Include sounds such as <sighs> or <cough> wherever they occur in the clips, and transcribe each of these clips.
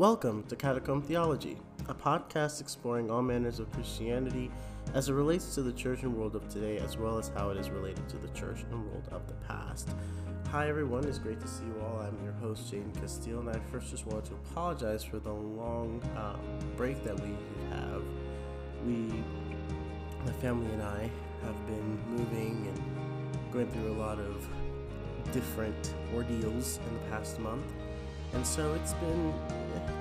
Welcome to Catacomb Theology, a podcast exploring all manners of Christianity as it relates to the church and world of today, as well as how it is related to the church and world of the past. Hi, everyone. It's great to see you all. I'm your host, Jane Castile, and I first just wanted to apologize for the long um, break that we have. We, my family and I, have been moving and going through a lot of different ordeals in the past month, and so it's been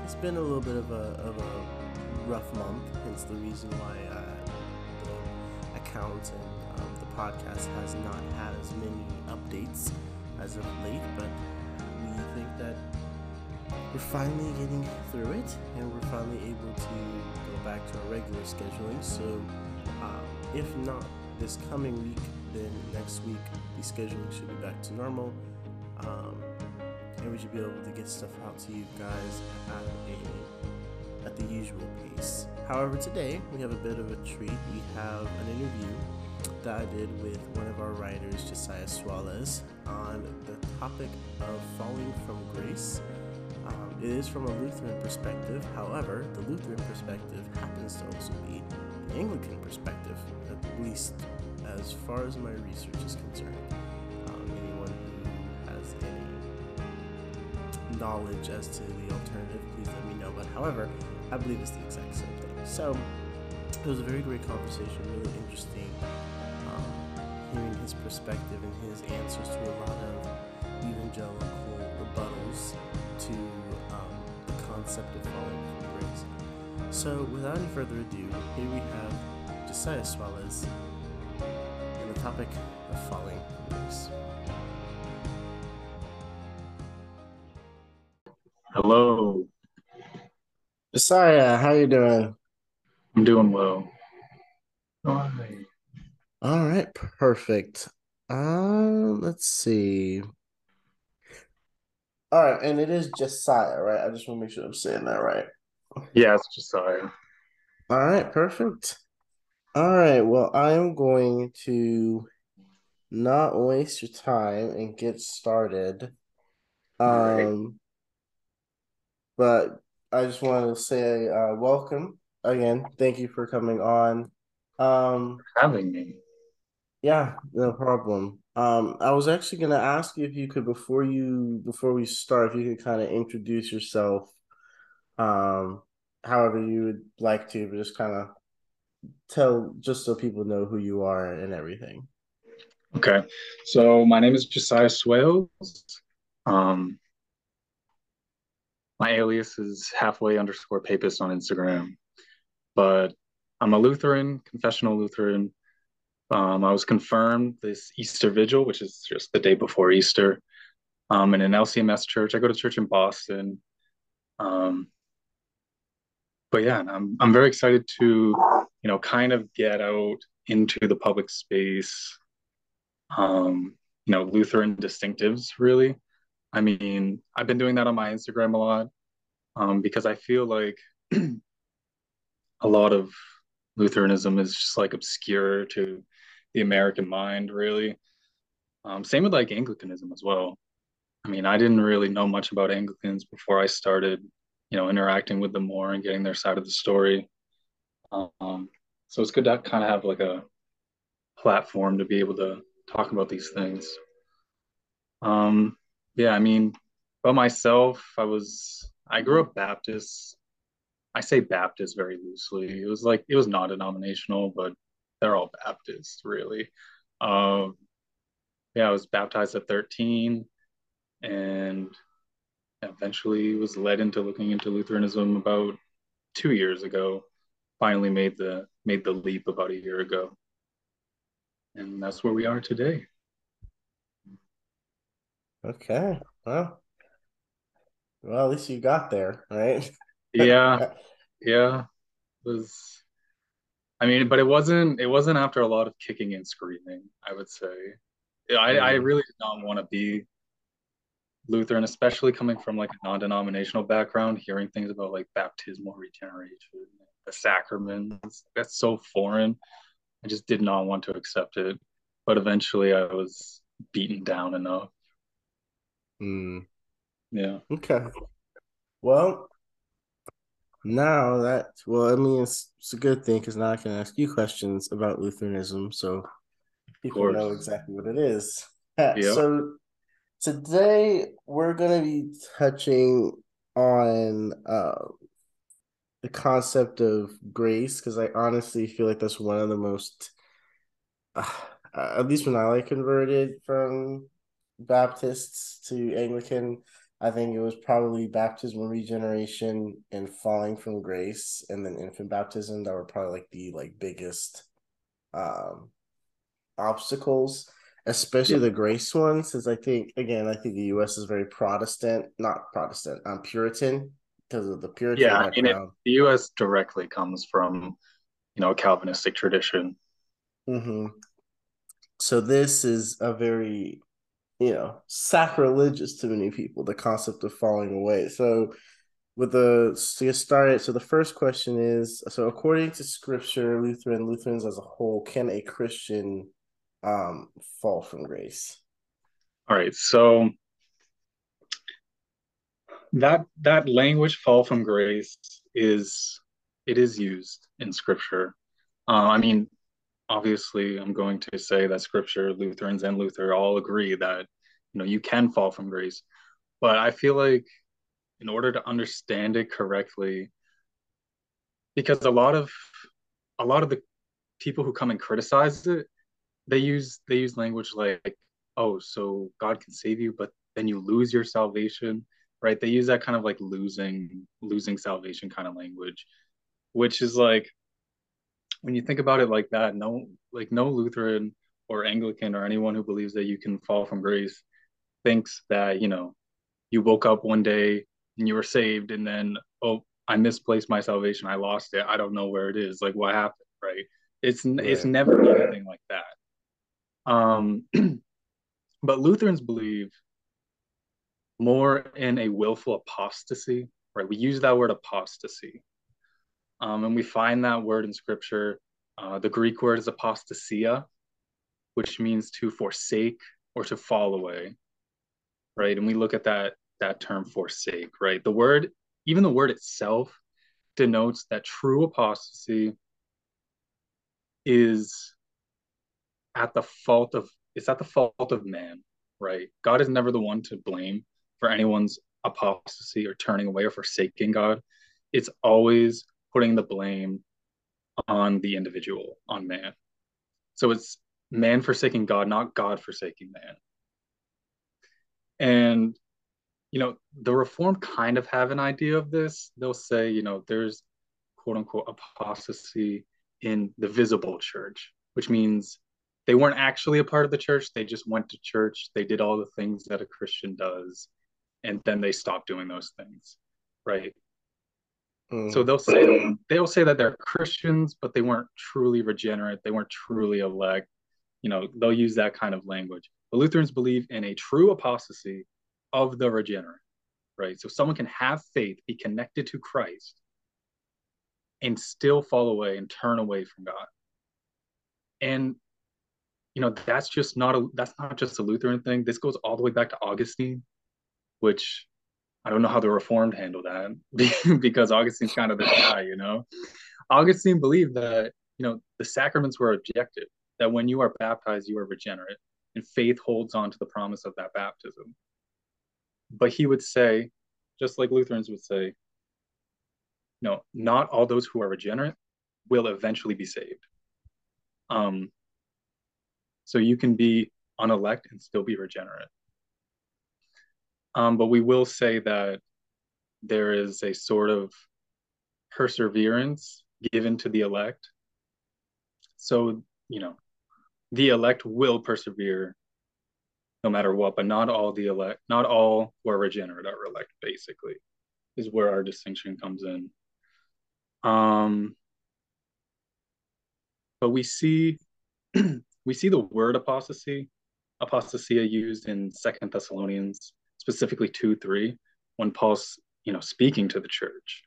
it's been a little bit of a, of a rough month. Hence the reason why uh, the account and um, the podcast has not had as many updates as of late, but we think that we're finally getting through it and we're finally able to go back to our regular scheduling. So, uh, if not this coming week, then next week the scheduling should be back to normal. Um, we should be able to get stuff out to you guys at a at the usual pace. However, today we have a bit of a treat. We have an interview that I did with one of our writers, Josiah Suarez, on the topic of falling from grace. Um, it is from a Lutheran perspective. However, the Lutheran perspective happens to also be the Anglican perspective, at least as far as my research is concerned. Knowledge as to the alternative, please let me know. But however, I believe it's the exact same thing. So it was a very great conversation, really interesting. Um, hearing his perspective and his answers to a lot of evangelical rebuttals to um, the concept of falling from grace. So, without any further ado, here we have Josiah Suarez and the topic of falling from grace. Josiah, how you doing? I'm doing well. Hi. All right, perfect. Um, let's see. All right, and it is Josiah, right? I just want to make sure I'm saying that right. Yeah, it's Josiah. All right, perfect. All right, well, I'm going to not waste your time and get started. All right. Um, but I just wanted to say uh, welcome again. Thank you for coming on. Um, Having me. yeah, no problem. Um, I was actually gonna ask you if you could before you before we start, if you could kind of introduce yourself, um, however you would like to, but just kind of tell just so people know who you are and everything. Okay. So my name is Josiah Swales. Um, my alias is halfway underscore papist on Instagram, but I'm a Lutheran, confessional Lutheran. Um, I was confirmed this Easter Vigil, which is just the day before Easter, um, in an LCMS church. I go to church in Boston. Um, but yeah, I'm I'm very excited to, you know, kind of get out into the public space. Um, you know, Lutheran distinctives, really. I mean, I've been doing that on my Instagram a lot, um, because I feel like <clears throat> a lot of Lutheranism is just like obscure to the American mind, really. Um, same with like Anglicanism as well. I mean, I didn't really know much about Anglicans before I started, you know, interacting with them more and getting their side of the story. Um, so it's good to kind of have like a platform to be able to talk about these things. Um, yeah, I mean, about myself, I was I grew up Baptist. I say Baptist very loosely. It was like it was non-denominational, but they're all Baptists, really. Um, yeah, I was baptized at 13 and eventually was led into looking into Lutheranism about two years ago. Finally made the made the leap about a year ago. And that's where we are today. Okay, well, well, at least you got there, right? Yeah, <laughs> yeah. It was I mean, but it wasn't it wasn't after a lot of kicking and screaming, I would say. I, I really did not want to be Lutheran, especially coming from like a non-denominational background, hearing things about like baptismal regeneration, the sacraments, that's so foreign. I just did not want to accept it. But eventually I was beaten down enough. Mm. Yeah. Okay. Well. now that well, I mean, it's, it's a good thing because now I can ask you questions about Lutheranism, so people know exactly what it is. Yeah. So today we're going to be touching on uh, the concept of grace because I honestly feel like that's one of the most, uh, at least when I like converted from Baptists to Anglican, I think it was probably baptism regeneration and falling from grace, and then infant baptism that were probably like the like biggest um obstacles, especially yep. the grace one, since I think again, I think the US is very Protestant, not Protestant, um Puritan because of the Puritan yeah, background. I mean, it, the US directly comes from you know Calvinistic tradition. Mm-hmm. So this is a very you know sacrilegious to many people the concept of falling away. So with the to get started so the first question is so according to scripture lutheran lutherans as a whole can a christian um fall from grace? All right so that that language fall from grace is it is used in scripture. Uh, i mean obviously i'm going to say that scripture lutherans and luther all agree that you know you can fall from grace. But i feel like in order to understand it correctly because a lot of a lot of the people who come and criticize it they use they use language like oh so god can save you but then you lose your salvation right? They use that kind of like losing losing salvation kind of language which is like when you think about it like that, no, like no Lutheran or Anglican or anyone who believes that you can fall from grace thinks that, you know, you woke up one day and you were saved and then, oh, I misplaced my salvation. I lost it. I don't know where it is. Like what happened, right? It's right. it's never anything like that. Um, <clears throat> but Lutherans believe more in a willful apostasy, right? We use that word apostasy. Um, and we find that word in scripture. Uh, the Greek word is apostasia, which means to forsake or to fall away, right? And we look at that that term forsake, right? The word, even the word itself, denotes that true apostasy is at the fault of it's at the fault of man, right? God is never the one to blame for anyone's apostasy or turning away or forsaking God. It's always putting the blame on the individual, on man. So it's man forsaking God, not God forsaking man. And, you know, the reform kind of have an idea of this. They'll say, you know, there's quote unquote apostasy in the visible church, which means they weren't actually a part of the church. They just went to church. They did all the things that a Christian does. And then they stopped doing those things. Right. Mm. So they'll say they'll say that they're Christians, but they weren't truly regenerate. They weren't truly elect. You know, they'll use that kind of language. But Lutherans believe in a true apostasy of the regenerate, right? So someone can have faith, be connected to Christ, and still fall away and turn away from God. And you know, that's just not a that's not just a Lutheran thing. This goes all the way back to Augustine, which I don't know how the Reformed handle that <laughs> because Augustine's kind of the guy, you know. Augustine believed that you know the sacraments were objective, that when you are baptized, you are regenerate, and faith holds on to the promise of that baptism. But he would say, just like Lutherans would say, no, not all those who are regenerate will eventually be saved. Um, so you can be unelect and still be regenerate. Um, but we will say that there is a sort of perseverance given to the elect. So, you know, the elect will persevere no matter what, but not all the elect, not all who are regenerate are elect, basically, is where our distinction comes in. Um, but we see <clears throat> we see the word apostasy, apostasia used in Second Thessalonians specifically 2 3, when Paul's you know speaking to the church.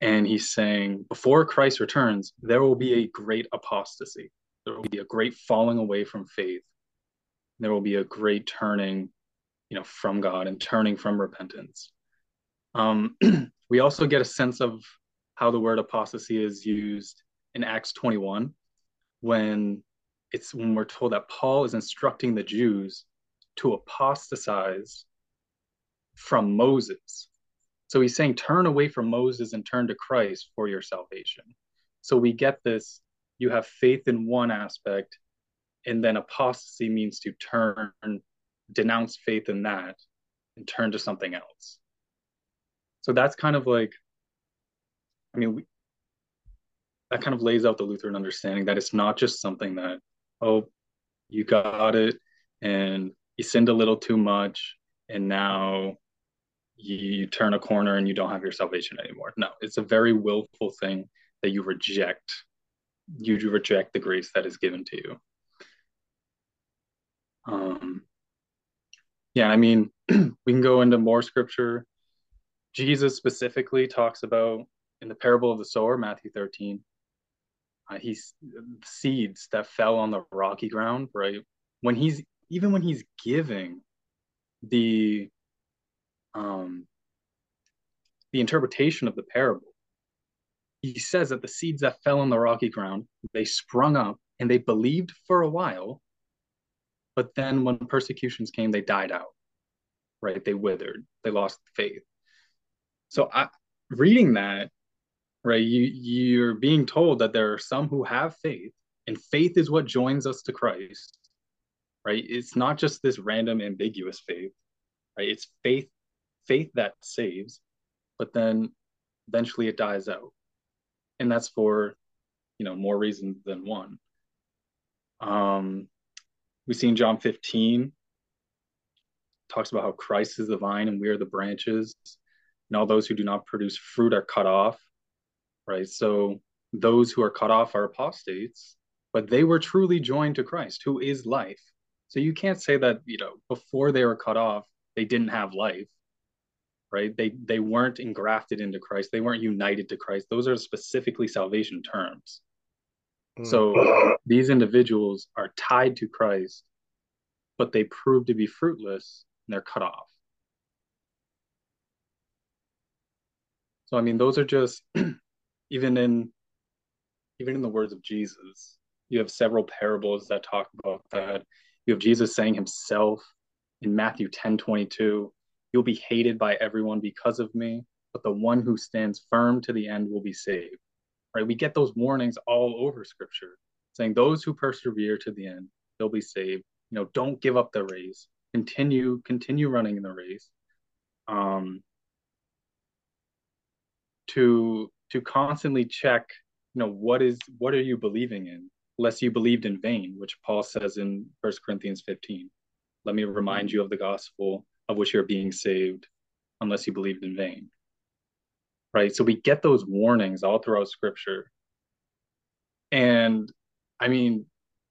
And he's saying, before Christ returns, there will be a great apostasy. There will be a great falling away from faith. There will be a great turning, you know, from God and turning from repentance. Um, <clears throat> we also get a sense of how the word apostasy is used in Acts 21 when it's when we're told that Paul is instructing the Jews to apostatize from Moses. So he's saying, turn away from Moses and turn to Christ for your salvation. So we get this you have faith in one aspect, and then apostasy means to turn, denounce faith in that, and turn to something else. So that's kind of like, I mean, we, that kind of lays out the Lutheran understanding that it's not just something that, oh, you got it and you sinned a little too much and now you turn a corner and you don't have your salvation anymore. No, it's a very willful thing that you reject. You do reject the grace that is given to you. Um, yeah, I mean, <clears throat> we can go into more scripture. Jesus specifically talks about in the parable of the sower, Matthew 13. Uh, he's seeds that fell on the rocky ground, right? When he's even when he's giving the um, the interpretation of the parable, he says that the seeds that fell on the rocky ground, they sprung up and they believed for a while, but then when persecutions came, they died out, right? They withered, they lost faith. So I, reading that, right, you you're being told that there are some who have faith, and faith is what joins us to Christ, right? It's not just this random ambiguous faith, right? It's faith faith that saves, but then eventually it dies out. And that's for, you know, more reasons than one. Um, we see in John 15 talks about how Christ is the vine and we are the branches, and all those who do not produce fruit are cut off. Right. So those who are cut off are apostates, but they were truly joined to Christ, who is life. So you can't say that, you know, before they were cut off, they didn't have life right? They they weren't engrafted into Christ. They weren't united to Christ. Those are specifically salvation terms. Mm. So <laughs> these individuals are tied to Christ, but they prove to be fruitless and they're cut off. So I mean, those are just <clears throat> even in even in the words of Jesus, you have several parables that talk about that. You have Jesus saying himself in Matthew 10 22, You'll be hated by everyone because of me, but the one who stands firm to the end will be saved. Right? We get those warnings all over scripture saying those who persevere to the end, they'll be saved. You know, don't give up the race. Continue, continue running in the race. Um, to to constantly check, you know, what is what are you believing in, lest you believed in vain, which Paul says in First Corinthians 15. Let me remind you of the gospel of which you're being saved unless you believed in vain. Right? So we get those warnings all throughout scripture. And I mean,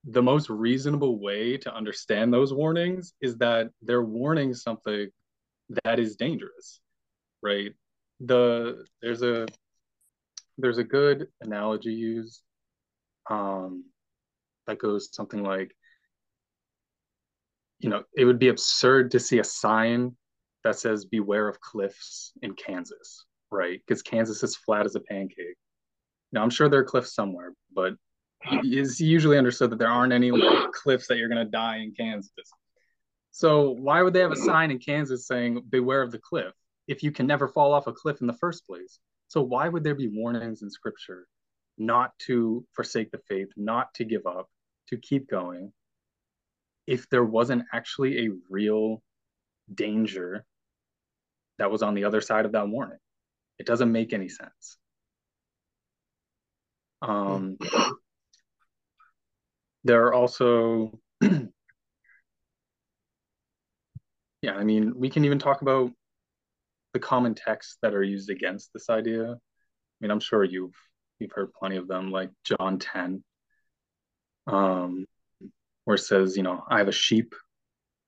the most reasonable way to understand those warnings is that they're warning something that is dangerous, right? The there's a there's a good analogy used um, that goes something like you know, it would be absurd to see a sign that says beware of cliffs in Kansas, right? Because Kansas is flat as a pancake. Now, I'm sure there are cliffs somewhere, but it's usually understood that there aren't any like, cliffs that you're going to die in Kansas. So, why would they have a sign in Kansas saying beware of the cliff if you can never fall off a cliff in the first place? So, why would there be warnings in scripture not to forsake the faith, not to give up, to keep going? if there wasn't actually a real danger that was on the other side of that warning. It doesn't make any sense. Um, <clears throat> there are also, <clears throat> yeah, I mean, we can even talk about the common texts that are used against this idea. I mean, I'm sure you've you've heard plenty of them, like John 10. Um, where it says, you know, I have a sheep,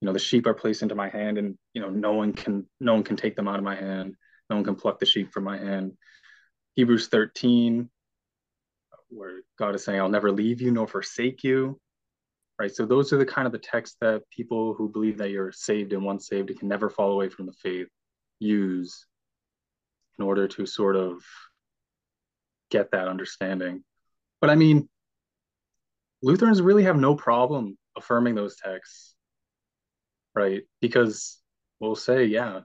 you know, the sheep are placed into my hand and, you know, no one can, no one can take them out of my hand. No one can pluck the sheep from my hand. Hebrews 13, where God is saying, I'll never leave you nor forsake you. Right. So those are the kind of the texts that people who believe that you're saved and once saved and can never fall away from the faith use in order to sort of get that understanding. But I mean, Lutherans really have no problem affirming those texts, right? Because we'll say, yeah,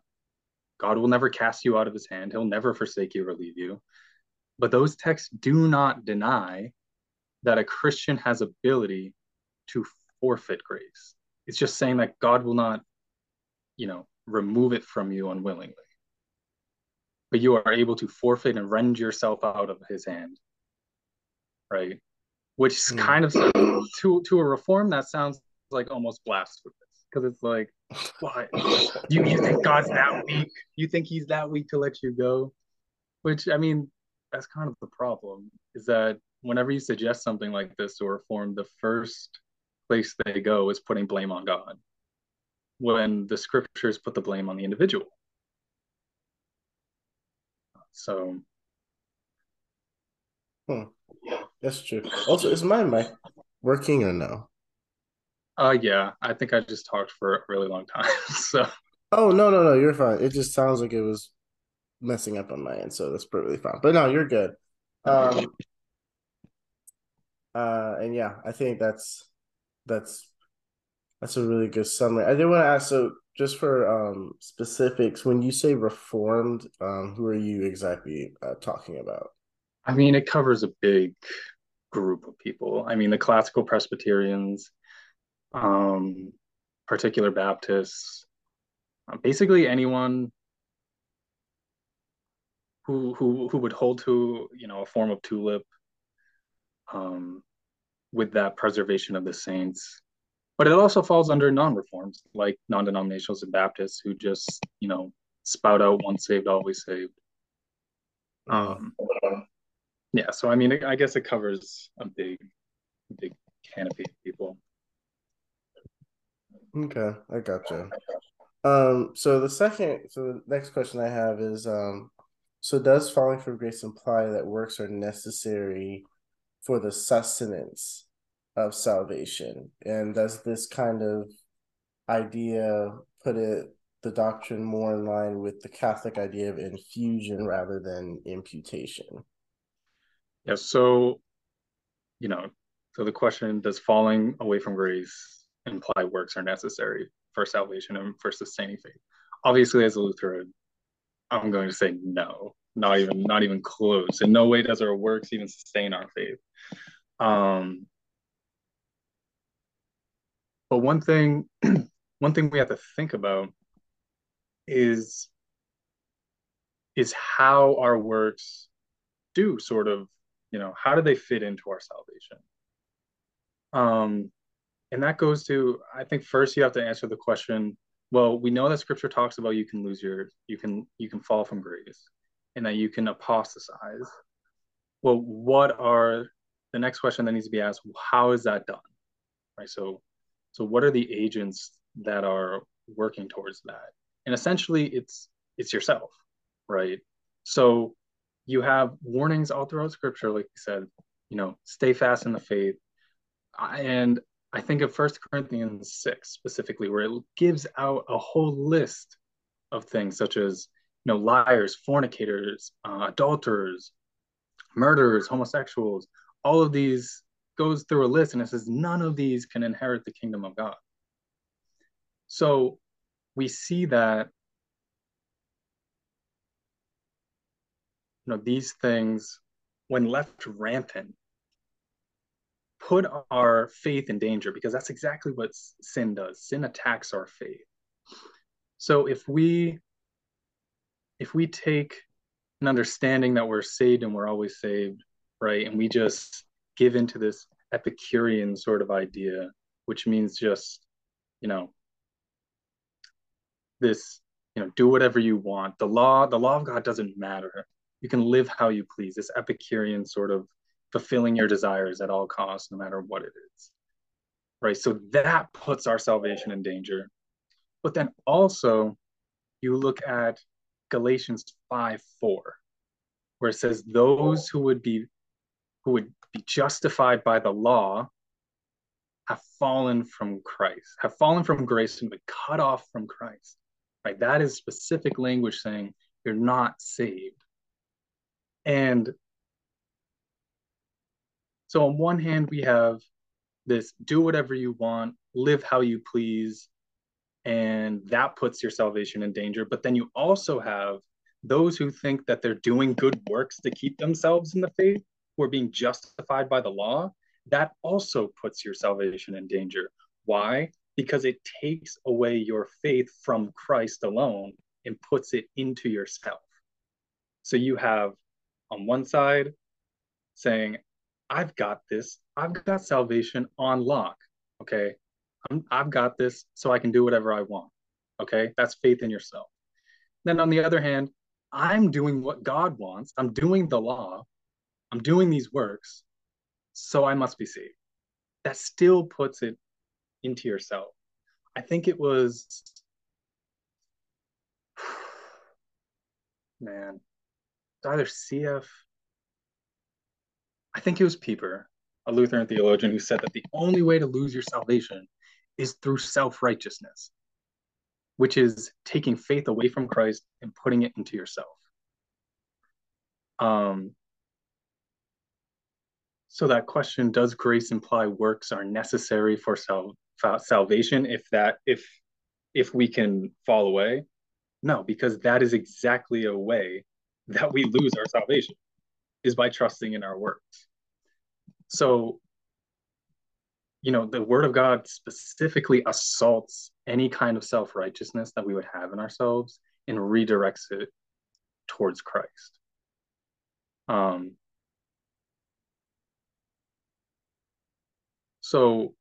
God will never cast you out of his hand, he'll never forsake you or leave you. But those texts do not deny that a Christian has ability to forfeit grace. It's just saying that God will not, you know, remove it from you unwillingly. But you are able to forfeit and rend yourself out of his hand. Right? Which is mm. kind of to to a reform that sounds like almost blasphemous. Because it's like, what? you you think God's that weak? You think he's that weak to let you go? Which I mean, that's kind of the problem, is that whenever you suggest something like this to reform, the first place they go is putting blame on God when the scriptures put the blame on the individual. So, hmm. that's true. Also, is my mic working or no? Uh, yeah, I think I just talked for a really long time. <laughs> so, oh no, no, no, you're fine. It just sounds like it was messing up on my end, so that's perfectly fine. But no, you're good. Um, uh, and yeah, I think that's that's that's a really good summary. I did want to ask so just for um specifics, when you say reformed, um, who are you exactly uh, talking about? I mean, it covers a big group of people. I mean, the classical Presbyterians, um, particular Baptists, uh, basically anyone who who who would hold to you know a form of tulip, um, with that preservation of the saints. But it also falls under non-reforms, like non-denominationals and Baptists, who just you know spout out "once saved, always saved." Um, yeah, so I mean, I guess it covers a big, big canopy of people. Okay, I gotcha. Um, so the second, so the next question I have is, um, so does falling from grace imply that works are necessary for the sustenance of salvation? And does this kind of idea put it the doctrine more in line with the Catholic idea of infusion rather than imputation? Yeah, so you know, so the question does falling away from grace imply works are necessary for salvation and for sustaining faith? Obviously, as a Lutheran, I'm going to say no, not even not even close. In no way does our works even sustain our faith. Um, but one thing, <clears throat> one thing we have to think about is is how our works do sort of, you know, how do they fit into our salvation? Um, and that goes to, I think first you have to answer the question, well, we know that scripture talks about you can lose your, you can, you can fall from grace and that you can apostatize. Well, what are the next question that needs to be asked? How is that done? Right. So so what are the agents that are working towards that? And essentially it's it's yourself, right? So you have warnings all throughout scripture, like you said, you know, stay fast in the faith. And I think of First Corinthians 6 specifically, where it gives out a whole list of things such as, you know, liars, fornicators, uh, adulterers, murderers, homosexuals, all of these goes through a list and it says none of these can inherit the kingdom of God. So we see that you know these things when left rampant put our faith in danger because that's exactly what sin does. Sin attacks our faith. So if we if we take an understanding that we're saved and we're always saved, right? And we just give into this Epicurean sort of idea, which means just, you know, this, you know, do whatever you want. The law, the law of God doesn't matter. You can live how you please. This Epicurean sort of fulfilling your desires at all costs, no matter what it is. Right. So that puts our salvation in danger. But then also, you look at Galatians 5 4, where it says, Those who would be who would be justified by the law have fallen from Christ, have fallen from grace and been cut off from Christ. Right? That is specific language saying you're not saved. And So on one hand, we have this do whatever you want, live how you please, and that puts your salvation in danger. But then you also have those who think that they're doing good works to keep themselves in the faith, who are being justified by the law, that also puts your salvation in danger. Why? Because it takes away your faith from Christ alone and puts it into yourself. So you have on one side saying, I've got this, I've got salvation on lock. Okay. i have got this so I can do whatever I want. Okay. That's faith in yourself. Then on the other hand, I'm doing what God wants. I'm doing the law. I'm doing these works. So I must be saved. That still puts it into yourself. I think it was, <sighs> man, either CF, I think it was Pieper, a Lutheran theologian, who said that the only way to lose your salvation is through self righteousness, which is taking faith away from Christ and putting it into yourself. Um, so that question: Does grace imply works are necessary for sal- salvation? If that, if if we can fall away, no, because that is exactly a way that we lose our salvation is by trusting in our works. So, you know, the word of God specifically assaults any kind of self righteousness that we would have in ourselves and redirects it towards Christ. Um, so,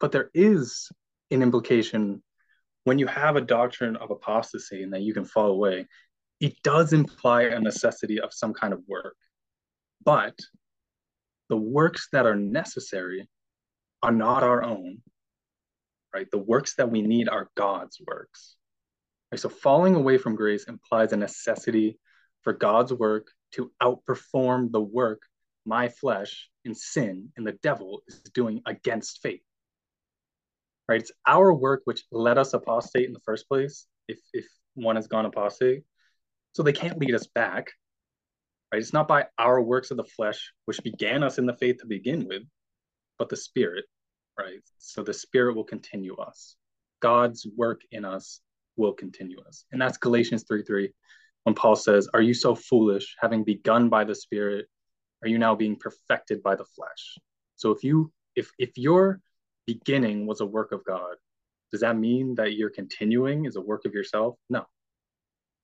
but there is an implication when you have a doctrine of apostasy and that you can fall away, it does imply a necessity of some kind of work. But the works that are necessary are not our own, right? The works that we need are God's works. Right? So falling away from grace implies a necessity for God's work to outperform the work my flesh and sin and the devil is doing against faith. Right? It's our work which led us apostate in the first place, if if one has gone apostate. So they can't lead us back. Right? It's not by our works of the flesh, which began us in the faith to begin with, but the Spirit, right? So the Spirit will continue us. God's work in us will continue us. And that's Galatians 3 3, when Paul says, Are you so foolish, having begun by the Spirit, are you now being perfected by the flesh? So if you if if your beginning was a work of God, does that mean that your continuing is a work of yourself? No.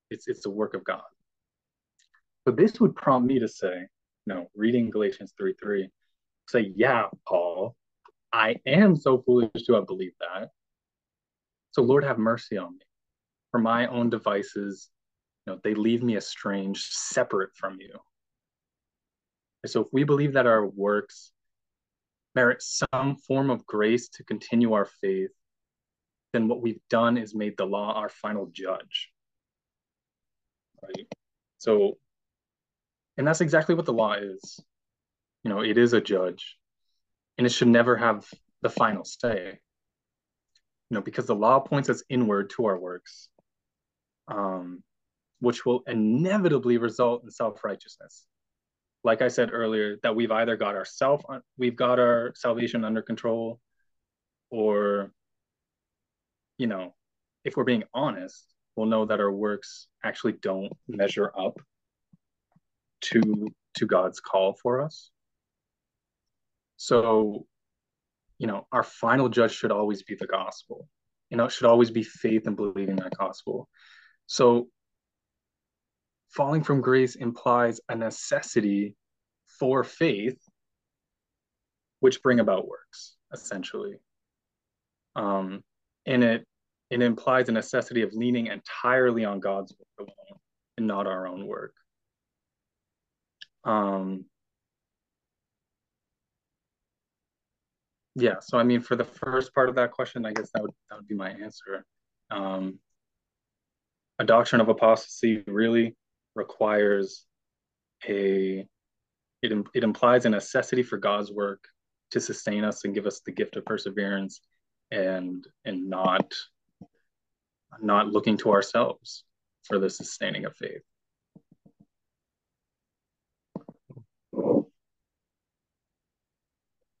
It's it's a work of God. But this would prompt me to say, no, reading Galatians 3 3, say, yeah, Paul, I am so foolish to have believed that. So Lord have mercy on me. For my own devices, you know, they leave me estranged, separate from you. So if we believe that our works merit some form of grace to continue our faith, then what we've done is made the law our final judge right? So, and that's exactly what the law is. You know, it is a judge, and it should never have the final say. You know, because the law points us inward to our works, um, which will inevitably result in self righteousness. Like I said earlier, that we've either got our self, uh, we've got our salvation under control, or, you know, if we're being honest, we'll know that our works actually don't measure up to to God's call for us. So, you know, our final judge should always be the gospel. You know, it should always be faith and believing that gospel. So, falling from grace implies a necessity for faith, which bring about works, essentially. Um, and it it implies a necessity of leaning entirely on God's work alone and not our own work. Um, yeah, so I mean, for the first part of that question, I guess that would that would be my answer. Um, a doctrine of apostasy really requires a it it implies a necessity for God's work to sustain us and give us the gift of perseverance and and not not looking to ourselves for the sustaining of faith.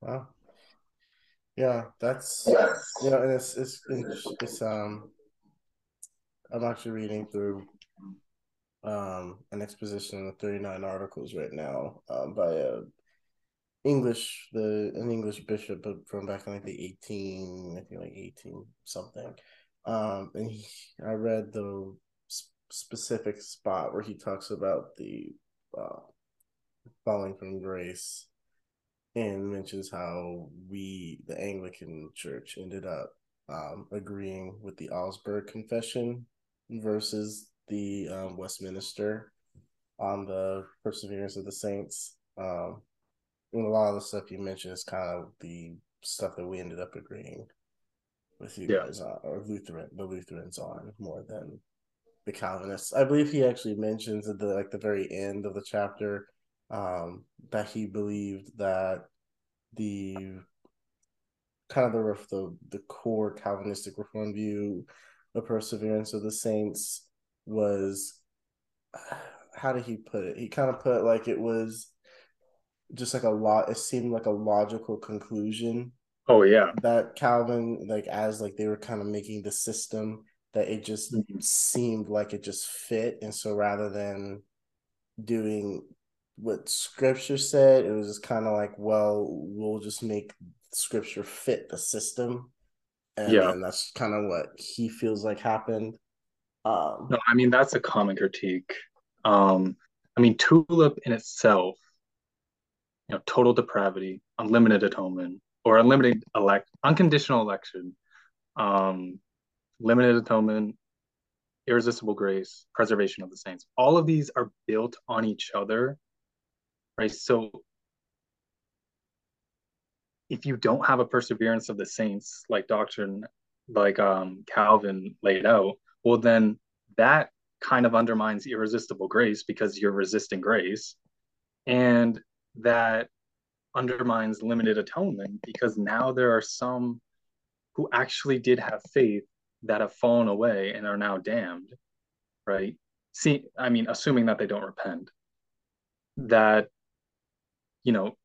Wow. Yeah, that's you know, and it's it's it's, it's um I'm actually reading through um an exposition of 39 articles right now um, by a English the an English bishop from back in like the 18 I think like 18 something. Um and he, I read the specific spot where he talks about the uh, falling from grace and mentions how we, the Anglican Church, ended up um, agreeing with the Augsburg Confession versus the um, Westminster on the perseverance of the saints. Um, and a lot of the stuff you mentioned is kind of the stuff that we ended up agreeing with you yeah. guys on, or Lutheran, the Lutherans on more than the Calvinists. I believe he actually mentions at the like the very end of the chapter um, that he believed that the kind of the the the core Calvinistic reform view, the perseverance of the saints was <sighs> how did he put it? He kind of put like it was just like a lot. It seemed like a logical conclusion. Oh yeah, that Calvin like as like they were kind of making the system that it just mm-hmm. seemed like it just fit, and so rather than doing what scripture said. It was just kind of like, well, we'll just make scripture fit the system. And yeah. that's kind of what he feels like happened. Um, no, I mean, that's a common critique. Um, I mean, Tulip in itself, you know, total depravity, unlimited atonement, or unlimited elect, unconditional election, um, limited atonement, irresistible grace, preservation of the saints. All of these are built on each other right? So if you don't have a perseverance of the saints, like doctrine, like um, Calvin laid out, well, then that kind of undermines irresistible grace because you're resisting grace. And that undermines limited atonement because now there are some who actually did have faith that have fallen away and are now damned, right? See, I mean, assuming that they don't repent, that you know,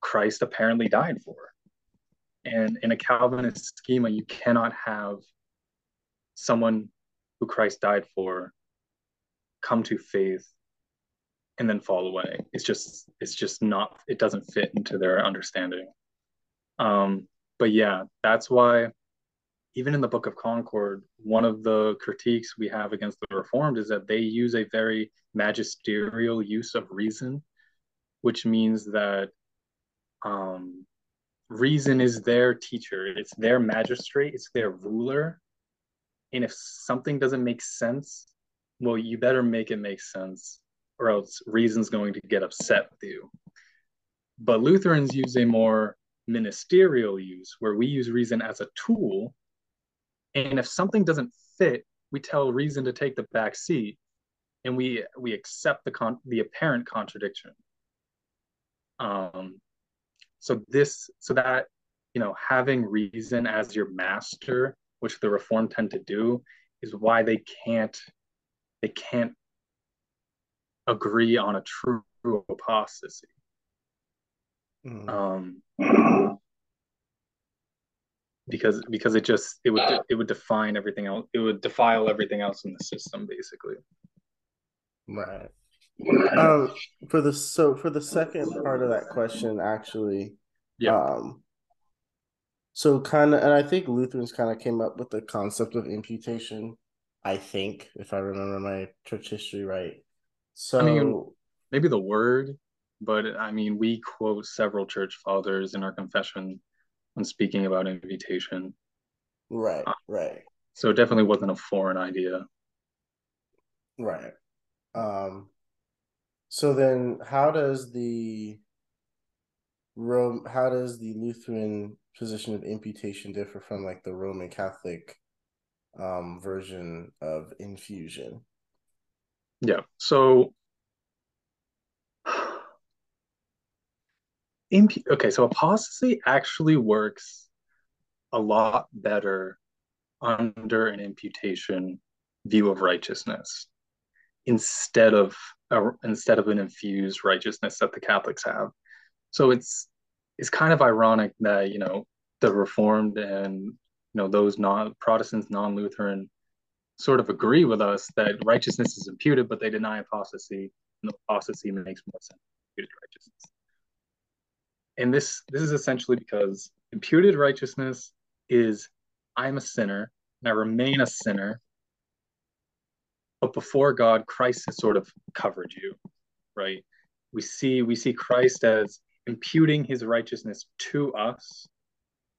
Christ apparently died for. And in a Calvinist schema, you cannot have someone who Christ died for come to faith and then fall away. It's just it's just not it doesn't fit into their understanding. Um, but yeah, that's why even in the Book of Concord, one of the critiques we have against the Reformed is that they use a very magisterial use of reason which means that um, reason is their teacher, it's their magistrate, it's their ruler. And if something doesn't make sense, well, you better make it make sense, or else reason's going to get upset with you. But Lutherans use a more ministerial use where we use reason as a tool. And if something doesn't fit, we tell reason to take the back seat and we we accept the con- the apparent contradiction um, so this, so that, you know, having reason as your master, which the reform tend to do, is why they can't, they can't agree on a true apostasy. Mm. Um, because because it just it would it would define everything else it would defile everything else in the system basically right um, for the so for the second part of that question, actually, yeah. Um, so kind of, and I think Lutherans kind of came up with the concept of imputation. I think, if I remember my church history right. So I mean, maybe the word, but I mean, we quote several church fathers in our confession when speaking about imputation. Right, uh, right. So it definitely wasn't a foreign idea. Right. Um, so then, how does the Rome? How does the Lutheran position of imputation differ from like the Roman Catholic um, version of infusion? Yeah. So, <sighs> imp- okay. So apostasy actually works a lot better under an imputation view of righteousness instead of instead of an infused righteousness that the Catholics have. So it's it's kind of ironic that you know the Reformed and you know those non Protestants, non-Lutheran, sort of agree with us that righteousness is imputed, but they deny apostasy, and apostasy makes more sense. Imputed righteousness, and this this is essentially because imputed righteousness is I'm a sinner and I remain a sinner, but before God, Christ has sort of covered you, right? We see we see Christ as imputing his righteousness to us,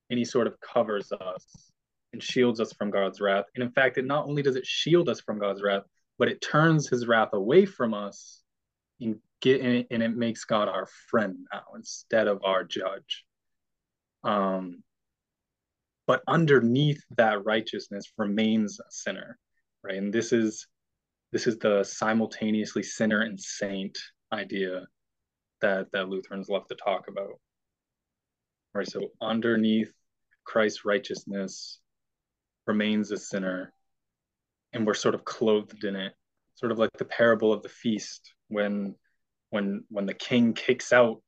and he sort of covers us and shields us from God's wrath. And in fact, it not only does it shield us from God's wrath, but it turns his wrath away from us and get and it, and it makes God our friend now instead of our judge. Um, but underneath that righteousness remains a sinner, right? And this is this is the simultaneously sinner and saint idea that that Lutherans love to talk about. Right. So underneath Christ's righteousness remains a sinner, and we're sort of clothed in it, sort of like the parable of the feast when when when the king kicks out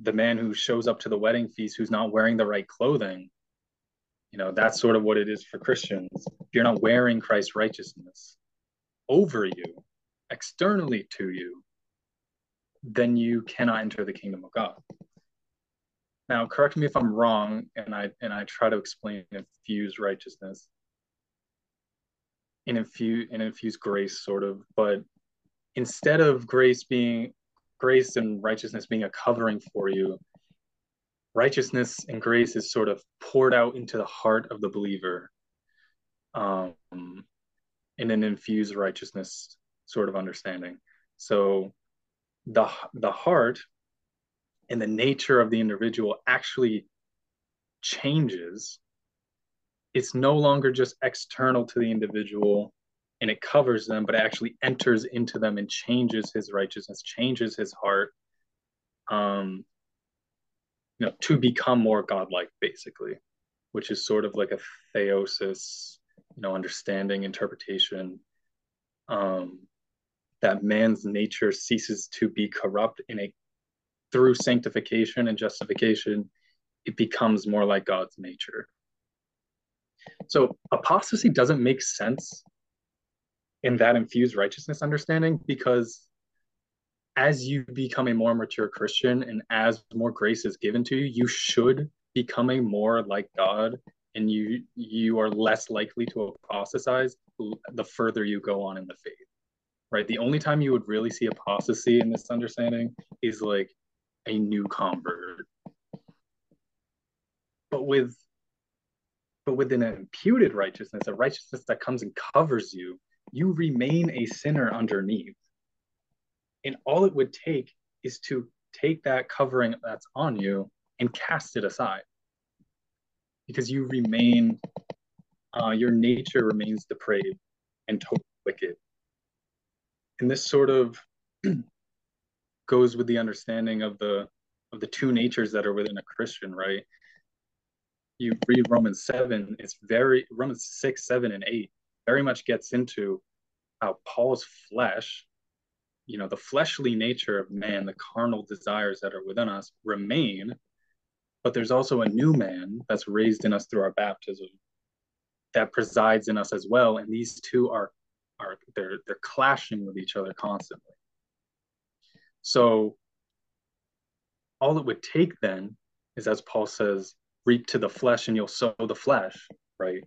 the man who shows up to the wedding feast who's not wearing the right clothing. You know, that's sort of what it is for Christians. You're not wearing Christ's righteousness over you, externally to you, then you cannot enter the kingdom of God. Now, correct me if I'm wrong, and I and I try to explain infused righteousness and infuse and infuse grace, sort of, but instead of grace being grace and righteousness being a covering for you, righteousness and grace is sort of poured out into the heart of the believer, um, in an infused righteousness sort of understanding. So the the heart and the nature of the individual actually changes it's no longer just external to the individual and it covers them but it actually enters into them and changes his righteousness changes his heart um you know to become more godlike basically which is sort of like a theosis you know understanding interpretation um that man's nature ceases to be corrupt in a through sanctification and justification it becomes more like god's nature. So apostasy doesn't make sense in that infused righteousness understanding because as you become a more mature christian and as more grace is given to you you should become a more like god and you you are less likely to apostatize the further you go on in the faith right? The only time you would really see apostasy in this understanding is like a new convert. But with but with an imputed righteousness, a righteousness that comes and covers you, you remain a sinner underneath. And all it would take is to take that covering that's on you and cast it aside. Because you remain, uh, your nature remains depraved and totally wicked and this sort of <clears throat> goes with the understanding of the of the two natures that are within a Christian, right? You read Romans 7, it's very Romans 6, 7, and 8 very much gets into how Paul's flesh, you know, the fleshly nature of man, the carnal desires that are within us remain, but there's also a new man that's raised in us through our baptism that presides in us as well. And these two are are they're they're clashing with each other constantly. So all it would take then is as Paul says, reap to the flesh and you'll sow the flesh, right?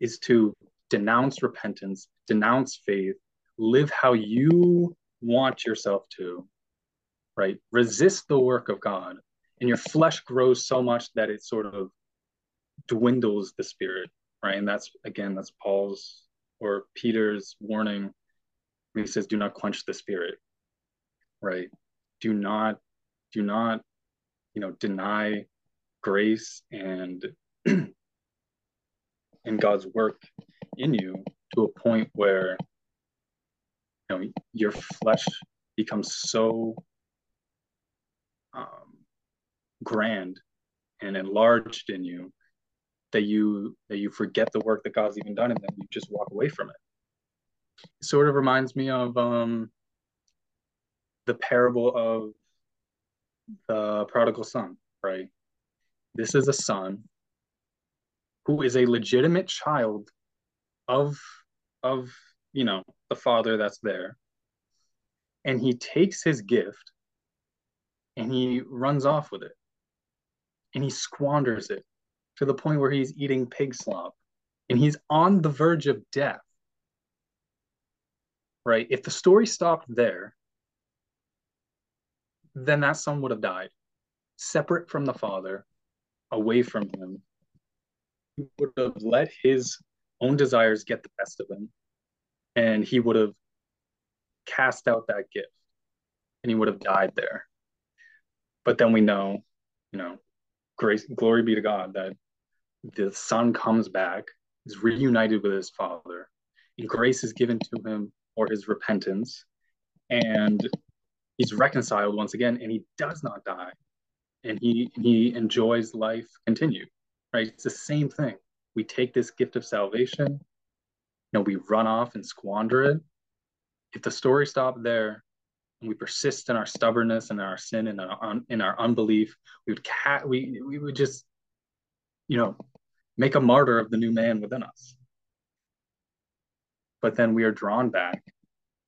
Is to denounce repentance, denounce faith, live how you want yourself to, right? Resist the work of God. And your flesh grows so much that it sort of dwindles the spirit, right? And that's again, that's Paul's or Peter's warning he says, do not quench the spirit, right? Do not, do not, you know, deny grace and <clears throat> and God's work in you to a point where you know your flesh becomes so um, grand and enlarged in you that you that you forget the work that God's even done and then you just walk away from it. it sort of reminds me of um, the parable of the prodigal son, right? this is a son who is a legitimate child of of you know the father that's there and he takes his gift and he runs off with it and he squanders it to the point where he's eating pig slop and he's on the verge of death. Right? If the story stopped there then that son would have died. Separate from the father away from him. He would have let his own desires get the best of him and he would have cast out that gift and he would have died there. But then we know you know grace glory be to god that the son comes back is reunited with his father and grace is given to him for his repentance and he's reconciled once again and he does not die and he he enjoys life continue right? It's the same thing. We take this gift of salvation you know we run off and squander it. If the story stopped there and we persist in our stubbornness and our sin and our in our unbelief we would cat we we would just you know make a martyr of the new man within us. But then we are drawn back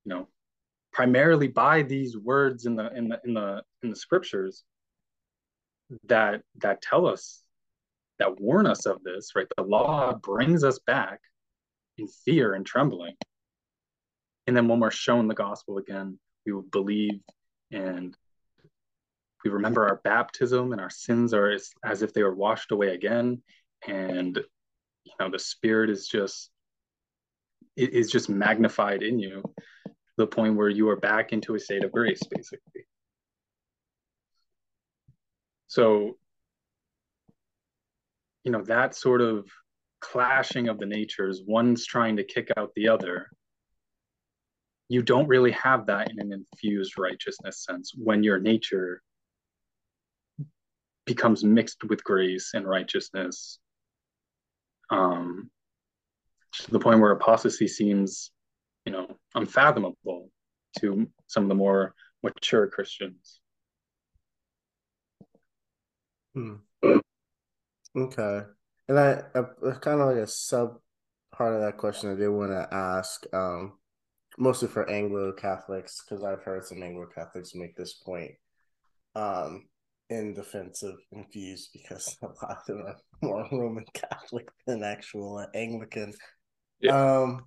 you know primarily by these words in the in the in the in the scriptures that that tell us that warn us of this right? The law brings us back in fear and trembling. And then when we're shown the gospel again we will believe and we remember our baptism and our sins are as, as if they were washed away again and you know the spirit is just it is just magnified in you to the point where you are back into a state of grace basically. So you know that sort of clashing of the natures one's trying to kick out the other you don't really have that in an infused righteousness sense when your nature becomes mixed with grace and righteousness um, to the point where apostasy seems you know unfathomable to some of the more mature christians Hmm. Okay. And I, I kind of like a sub part of that question I did want to ask, um, mostly for Anglo Catholics, because I've heard some Anglo Catholics make this point, um, in defensive infused, because <laughs> a lot of them are more <laughs> Roman Catholic than actual Anglican. Yeah. Um,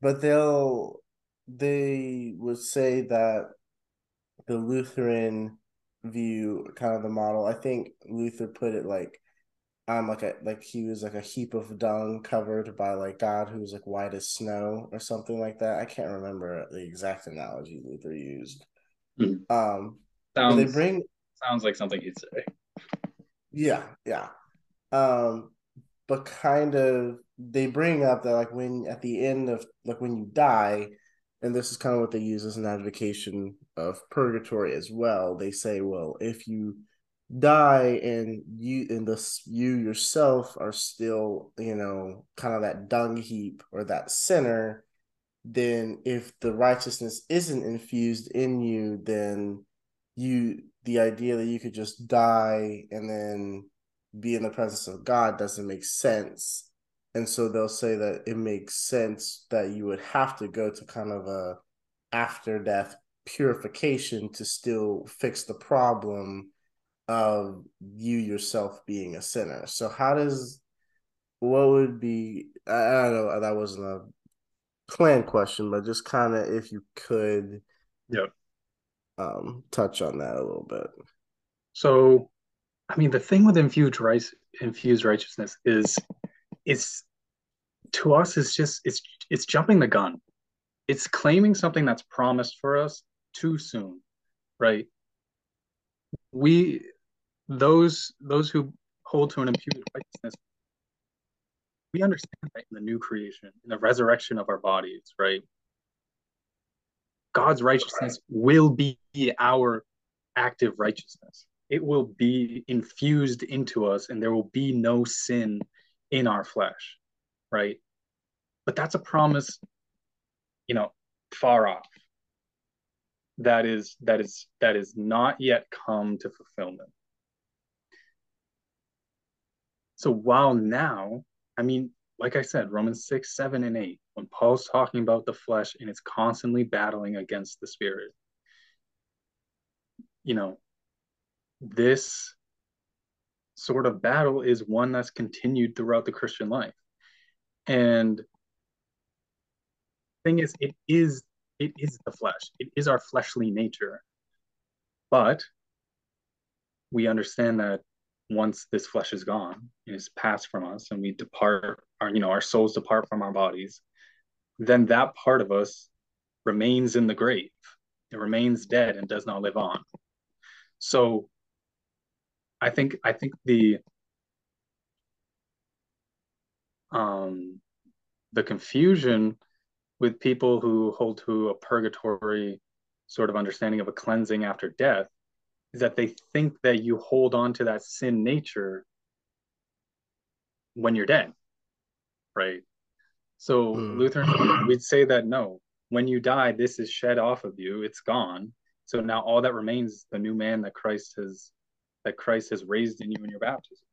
but they'll they would say that the Lutheran view kind of the model. I think Luther put it like I'm like a like he was like a heap of dung covered by like God who was like white as snow or something like that. I can't remember the exact analogy Luther used. Mhm. Um sounds, they bring sounds like something he'd say yeah, yeah. Um but kind of they bring up that like when at the end of like when you die, and this is kind of what they use as an advocation of purgatory as well. They say, well, if you die and you and this you yourself are still, you know, kind of that dung heap or that sinner, then if the righteousness isn't infused in you, then you the idea that you could just die and then be in the presence of God doesn't make sense. And so they'll say that it makes sense that you would have to go to kind of a after death purification to still fix the problem of you yourself being a sinner. So how does what would be I, I don't know that wasn't a planned question, but just kind of if you could Yep. Um touch on that a little bit. so i mean the thing with infused right infused righteousness is it's to us it's just it's it's jumping the gun. It's claiming something that's promised for us too soon right? We those those who hold to an imputed righteousness we understand that in the new creation in the resurrection of our bodies right god's righteousness will be our active righteousness. It will be infused into us and there will be no sin in our flesh right? But that's a promise you know far off. That is that is that is not yet come to fulfillment. So while now, I mean, like I said, Romans 6, 7, and 8, when Paul's talking about the flesh and it's constantly battling against the spirit, you know, this sort of battle is one that's continued throughout the Christian life. And the thing is, it is it is the flesh. It is our fleshly nature. But we understand that once this flesh is gone and is passed from us and we depart our you know our souls depart from our bodies then that part of us remains in the grave it remains dead and does not live on so i think i think the um the confusion with people who hold to a purgatory sort of understanding of a cleansing after death is that they think that you hold on to that sin nature when you're dead, right? So mm. Lutheran, we'd say that no, when you die, this is shed off of you, it's gone. So now all that remains is the new man that Christ has that Christ has raised in you in your baptism.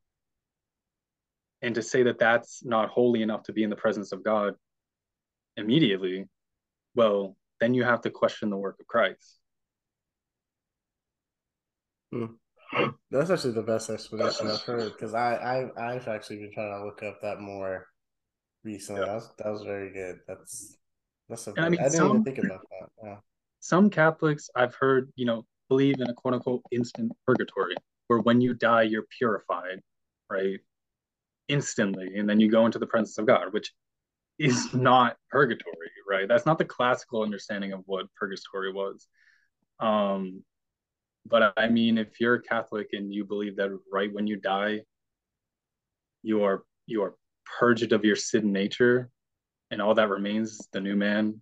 And to say that that's not holy enough to be in the presence of God immediately, well, then you have to question the work of Christ. Hmm. That's actually the best explanation I've heard because I, I I've actually been trying to look up that more recently. Yeah. That was that was very good. That's that's a, I, mean, I didn't some, even think about that. Yeah. Some Catholics I've heard, you know, believe in a quote unquote instant purgatory, where when you die you're purified, right? Instantly, and then you go into the presence of God, which is <laughs> not purgatory, right? That's not the classical understanding of what purgatory was. Um, but I mean, if you're a Catholic and you believe that right when you die, you are you are purged of your sin nature, and all that remains the new man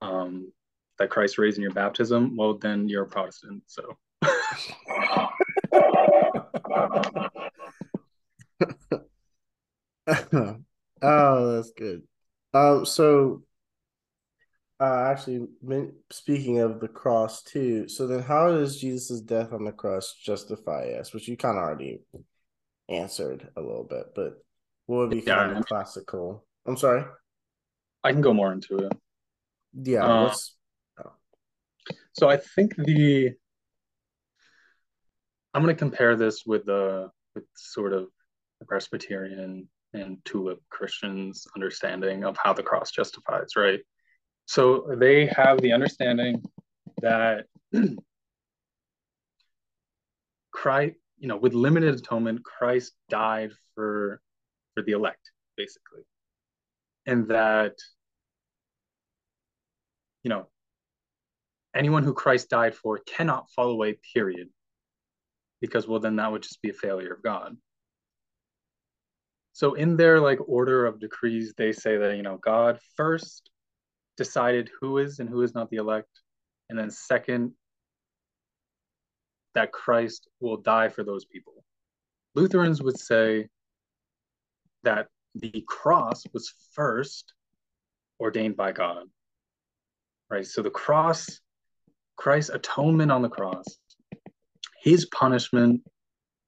um, that Christ raised in your baptism, well, then you're a Protestant. So. <laughs> oh, that's good. Um, so uh, actually, speaking of the cross too, so then how does Jesus' death on the cross justify us? Which you kind of already answered a little bit, but be yeah, kind of classical? I'm sorry. I can go more into it. Yeah. Uh. Oh. So I think the I'm going to compare this with the with sort of the Presbyterian and tulip Christians' understanding of how the cross justifies, right? So they have the understanding that <clears throat> Christ, you know, with limited atonement, Christ died for for the elect, basically. And that, you know, anyone who Christ died for cannot fall away, period. Because well, then that would just be a failure of God. So in their like order of decrees, they say that, you know, God first decided who is and who is not the elect. And then, second, that Christ will die for those people. Lutherans would say that the cross was first ordained by God. Right? So the cross, Christ's atonement on the cross, his punishment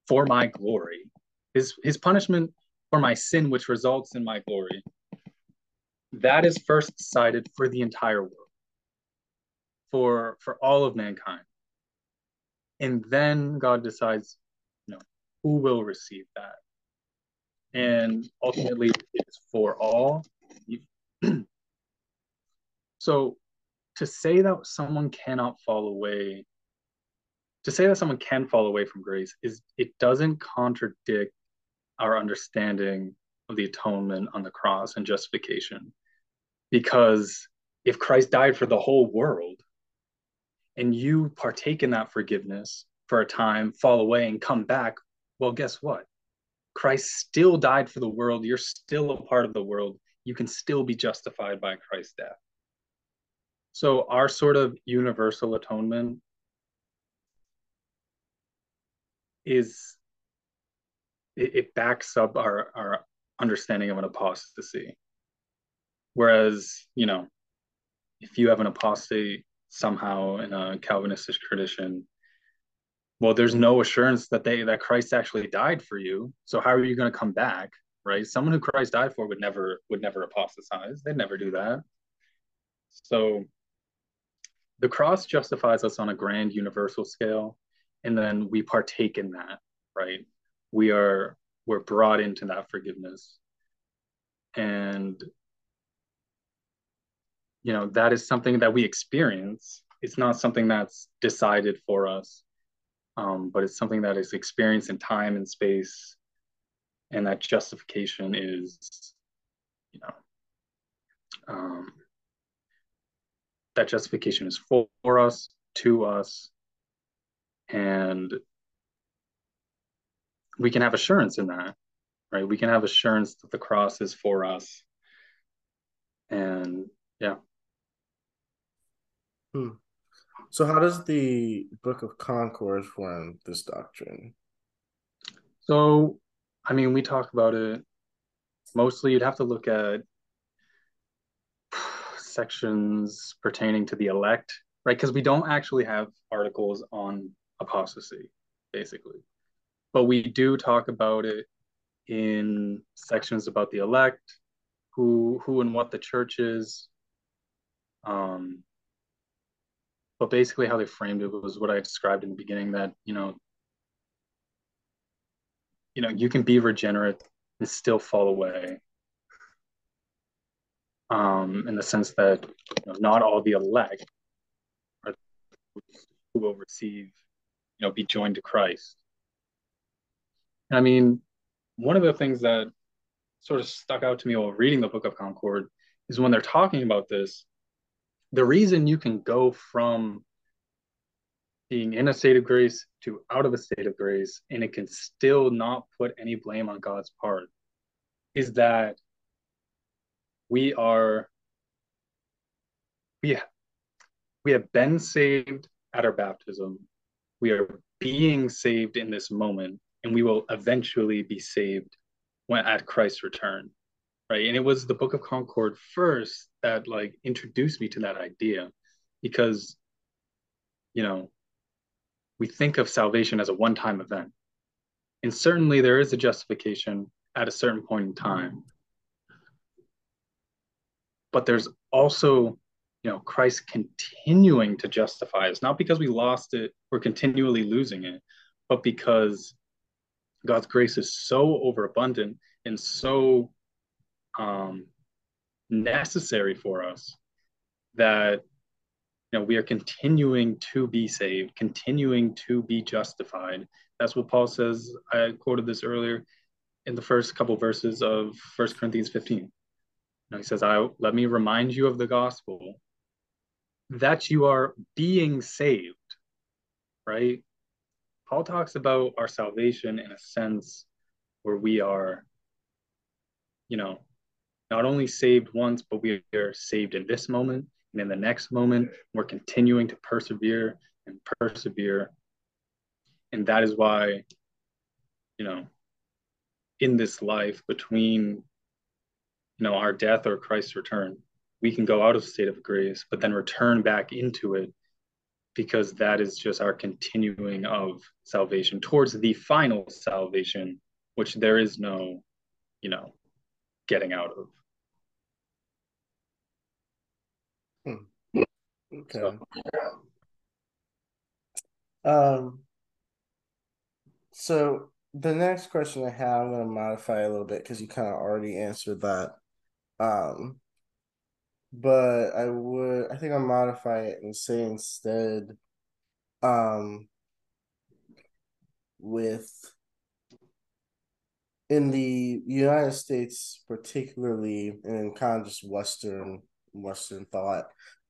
for my glory, his his punishment for my sin, which results in my glory, that is first decided for the entire world for for all of mankind and then god decides you know who will receive that and ultimately it's for all <clears throat> so to say that someone cannot fall away to say that someone can fall away from grace is it doesn't contradict our understanding of the atonement on the cross and justification because if Christ died for the whole world and you partake in that forgiveness for a time, fall away and come back, well, guess what? Christ still died for the world. You're still a part of the world. You can still be justified by Christ's death. So, our sort of universal atonement is it, it backs up our, our understanding of an apostasy. Whereas, you know, if you have an apostate somehow in a Calvinistic tradition, well, there's no assurance that they that Christ actually died for you. So how are you going to come back? Right? Someone who Christ died for would never would never apostatize. They'd never do that. So the cross justifies us on a grand universal scale, and then we partake in that, right? We are we're brought into that forgiveness. And you know, that is something that we experience. It's not something that's decided for us um, but it's something that is experienced in time and space, and that justification is, you know, um, that justification is for, for us, to us, and we can have assurance in that, right? We can have assurance that the cross is for us, and yeah. Hmm. So, how does the Book of Concord form this doctrine? So, I mean, we talk about it mostly. You'd have to look at sections pertaining to the elect, right? Because we don't actually have articles on apostasy, basically. But we do talk about it in sections about the elect, who who and what the church is, um, but basically how they framed it was what I described in the beginning that, you know, you know, you can be regenerate and still fall away. Um, in the sense that you know, not all the elect are who will receive, you know, be joined to Christ. I mean, one of the things that sort of stuck out to me while reading the Book of Concord is when they're talking about this, the reason you can go from being in a state of grace to out of a state of grace and it can still not put any blame on God's part is that we are we we have been saved at our baptism. We are being saved in this moment and we will eventually be saved when at Christ's return right? And it was the book of concord first that like introduced me to that idea because you know we think of salvation as a one-time event. And certainly there is a justification at a certain point in time. But there's also you know christ continuing to justify us not because we lost it we're continually losing it but because god's grace is so overabundant and so um, necessary for us that you know we are continuing to be saved continuing to be justified. That's what paul says. I quoted this earlier in the first couple verses of First corinthians 15 you know, he says i let me remind you of the gospel that you are being saved right? Paul talks about our salvation in a sense where we are you know not only saved once, but we are saved in this moment and in the next moment. We're continuing to persevere and persevere. And that is why, you know, in this life between, you know, our death or Christ's return, we can go out of the state of grace, but then return back into it because that is just our continuing of salvation towards the final salvation, which there is no, you know, getting out of. Hmm. Okay. So. Um. So the next question I have, I'm going to modify a little bit because you kind of already answered that. Um. But I would, I think I'll modify it and say instead, um, with in the United States, particularly, and kind of just Western Western thought,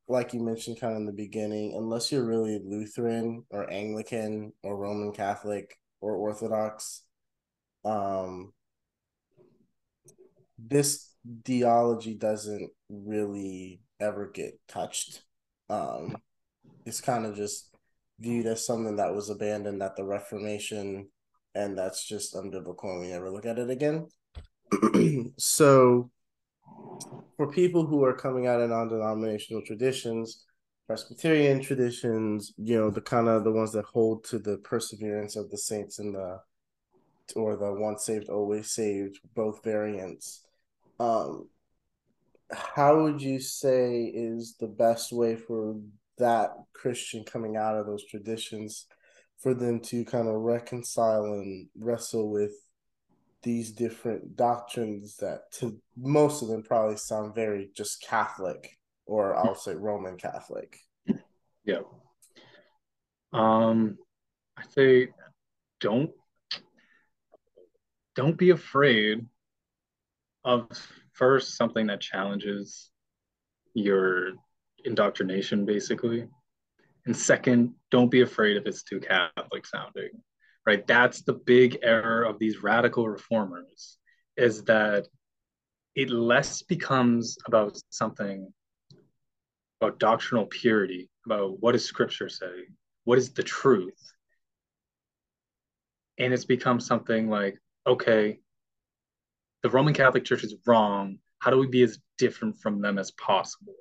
like you mentioned, kind of in the beginning, unless you're really Lutheran or Anglican or Roman Catholic or Orthodox, um, this theology doesn't really ever get touched. Um, it's kind of just viewed as something that was abandoned at the Reformation and that's just unbiblical and we never look at it again. <clears throat> so for people who are coming out of non-denominational traditions, Presbyterian traditions, you know, the kind of the ones that hold to the perseverance of the saints and the or the once saved always saved, both variants. Um, how would you say is the best way for that Christian coming out of those traditions for them to kind of reconcile and wrestle with these different doctrines that to most of them probably sound very just Catholic or I'll say Roman Catholic. Yeah. Um I say don't don't be afraid of first something that challenges your indoctrination basically and second don't be afraid if it's too catholic sounding right? That's the big error of these radical reformers is that it less becomes about something about doctrinal purity about what does scripture say what is the truth and it's become something like okay the roman catholic church is wrong. How do we be as different from them as possible?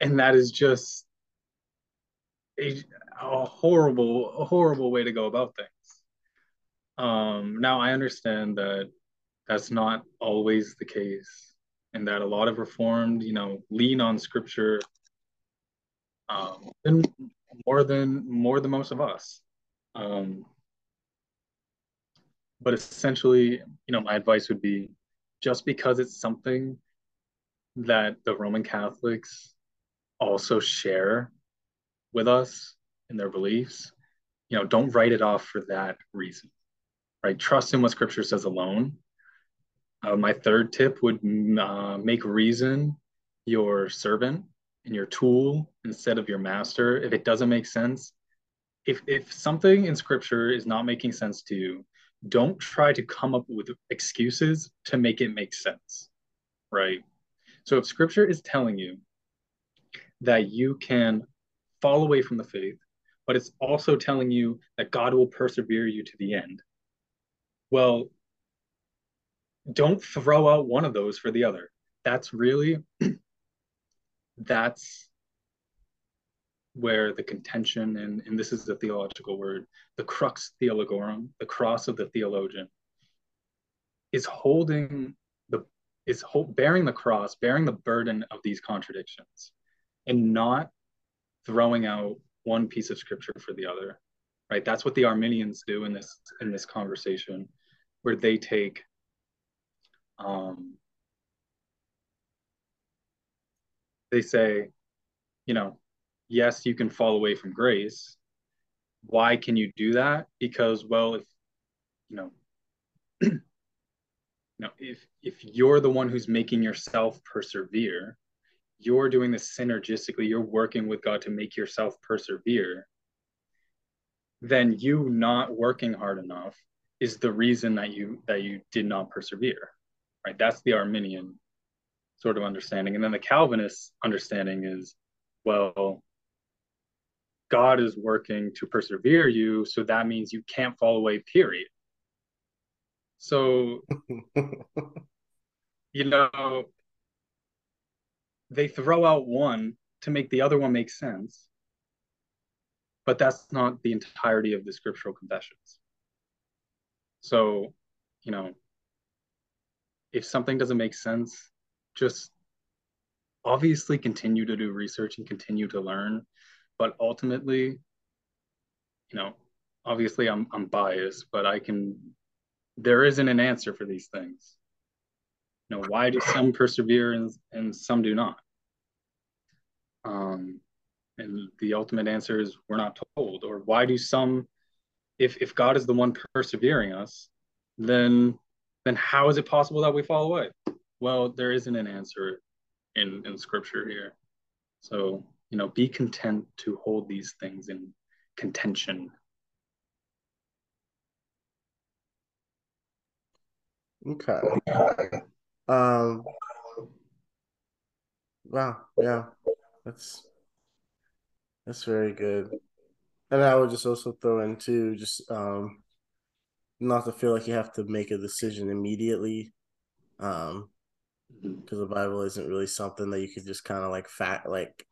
And that is just a, a horrible a horrible way to go about things. Um now i understand that that's not always the case and that a lot of reformed you know lean on scripture um and more than more than most of us. Um but essentially you know my advice would be just because it's something that the roman catholics also share with us in their beliefs, you know, don't write it off for that reason, right? Trust in what scripture says alone. Uh, my third tip would uh, make reason your servant and your tool instead of your master. If it doesn't make sense, if, if something in scripture is not making sense to you, don't try to come up with excuses to make it make sense, right? So if scripture is telling you that you can fall away from the faith, but it's also telling you that God will persevere you to the end. Well, don't throw out one of those for the other. That's really <clears throat> that's where the contention and, and this is the theological word, the crux theologorum, the cross of the theologian, is holding the is hold, bearing the cross, bearing the burden of these contradictions and not throwing out one piece of scripture for the other right? That's what the arminians do in this in this conversation where they take um they say you know yes you can fall away from grace. Why can you do that? Because well if you know <clears throat> you know if if you're the one who's making yourself persevere you're doing this synergistically, you're working with God to make yourself persevere, then you not working hard enough is the reason that you that you did not persevere. Right? That's the Arminian sort of understanding. And then the Calvinist understanding is, well, God is working to persevere you, so that means you can't fall away, period. So, <laughs> you know, they throw out one to make the other one make sense but that's not the entirety of the scriptural confessions. So you know if something doesn't make sense just obviously continue to do research and continue to learn but ultimately you know obviously i'm i'm biased but i can there isn't an answer for these things you know why do some persevere and, and some do not? Um, and the ultimate answer is we're not told or why do some if if god is the one persevering us then then how is it possible that we fall away? Well there isn't an answer in in scripture here. So you know be content to hold these things in contention. Okay um wow yeah that's that's very good. And I would just also throw in too, just um not to feel like you have to make a decision immediately. Um because the Bible isn't really something that you could just kind of like fact like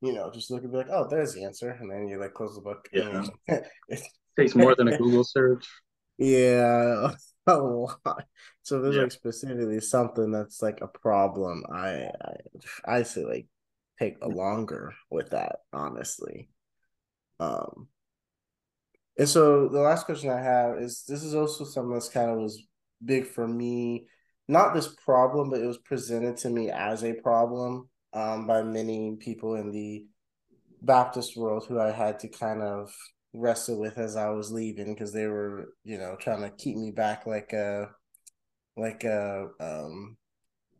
you know just look and be like oh there's the answer and then you like close the book yeah it <laughs> takes more than a Google search <laughs> yeah <laughs> a lot. So there's yeah. like specifically something that's like a problem. I I I say like take a longer with that honestly. Um and so the last question I have is this is also something that's kind of was big for me. Not this problem, but it was presented to me as a problem um, by many people in the Baptist world who I had to kind of wrestle with as I was leaving because they were, you know, trying to keep me back like a, like a, um,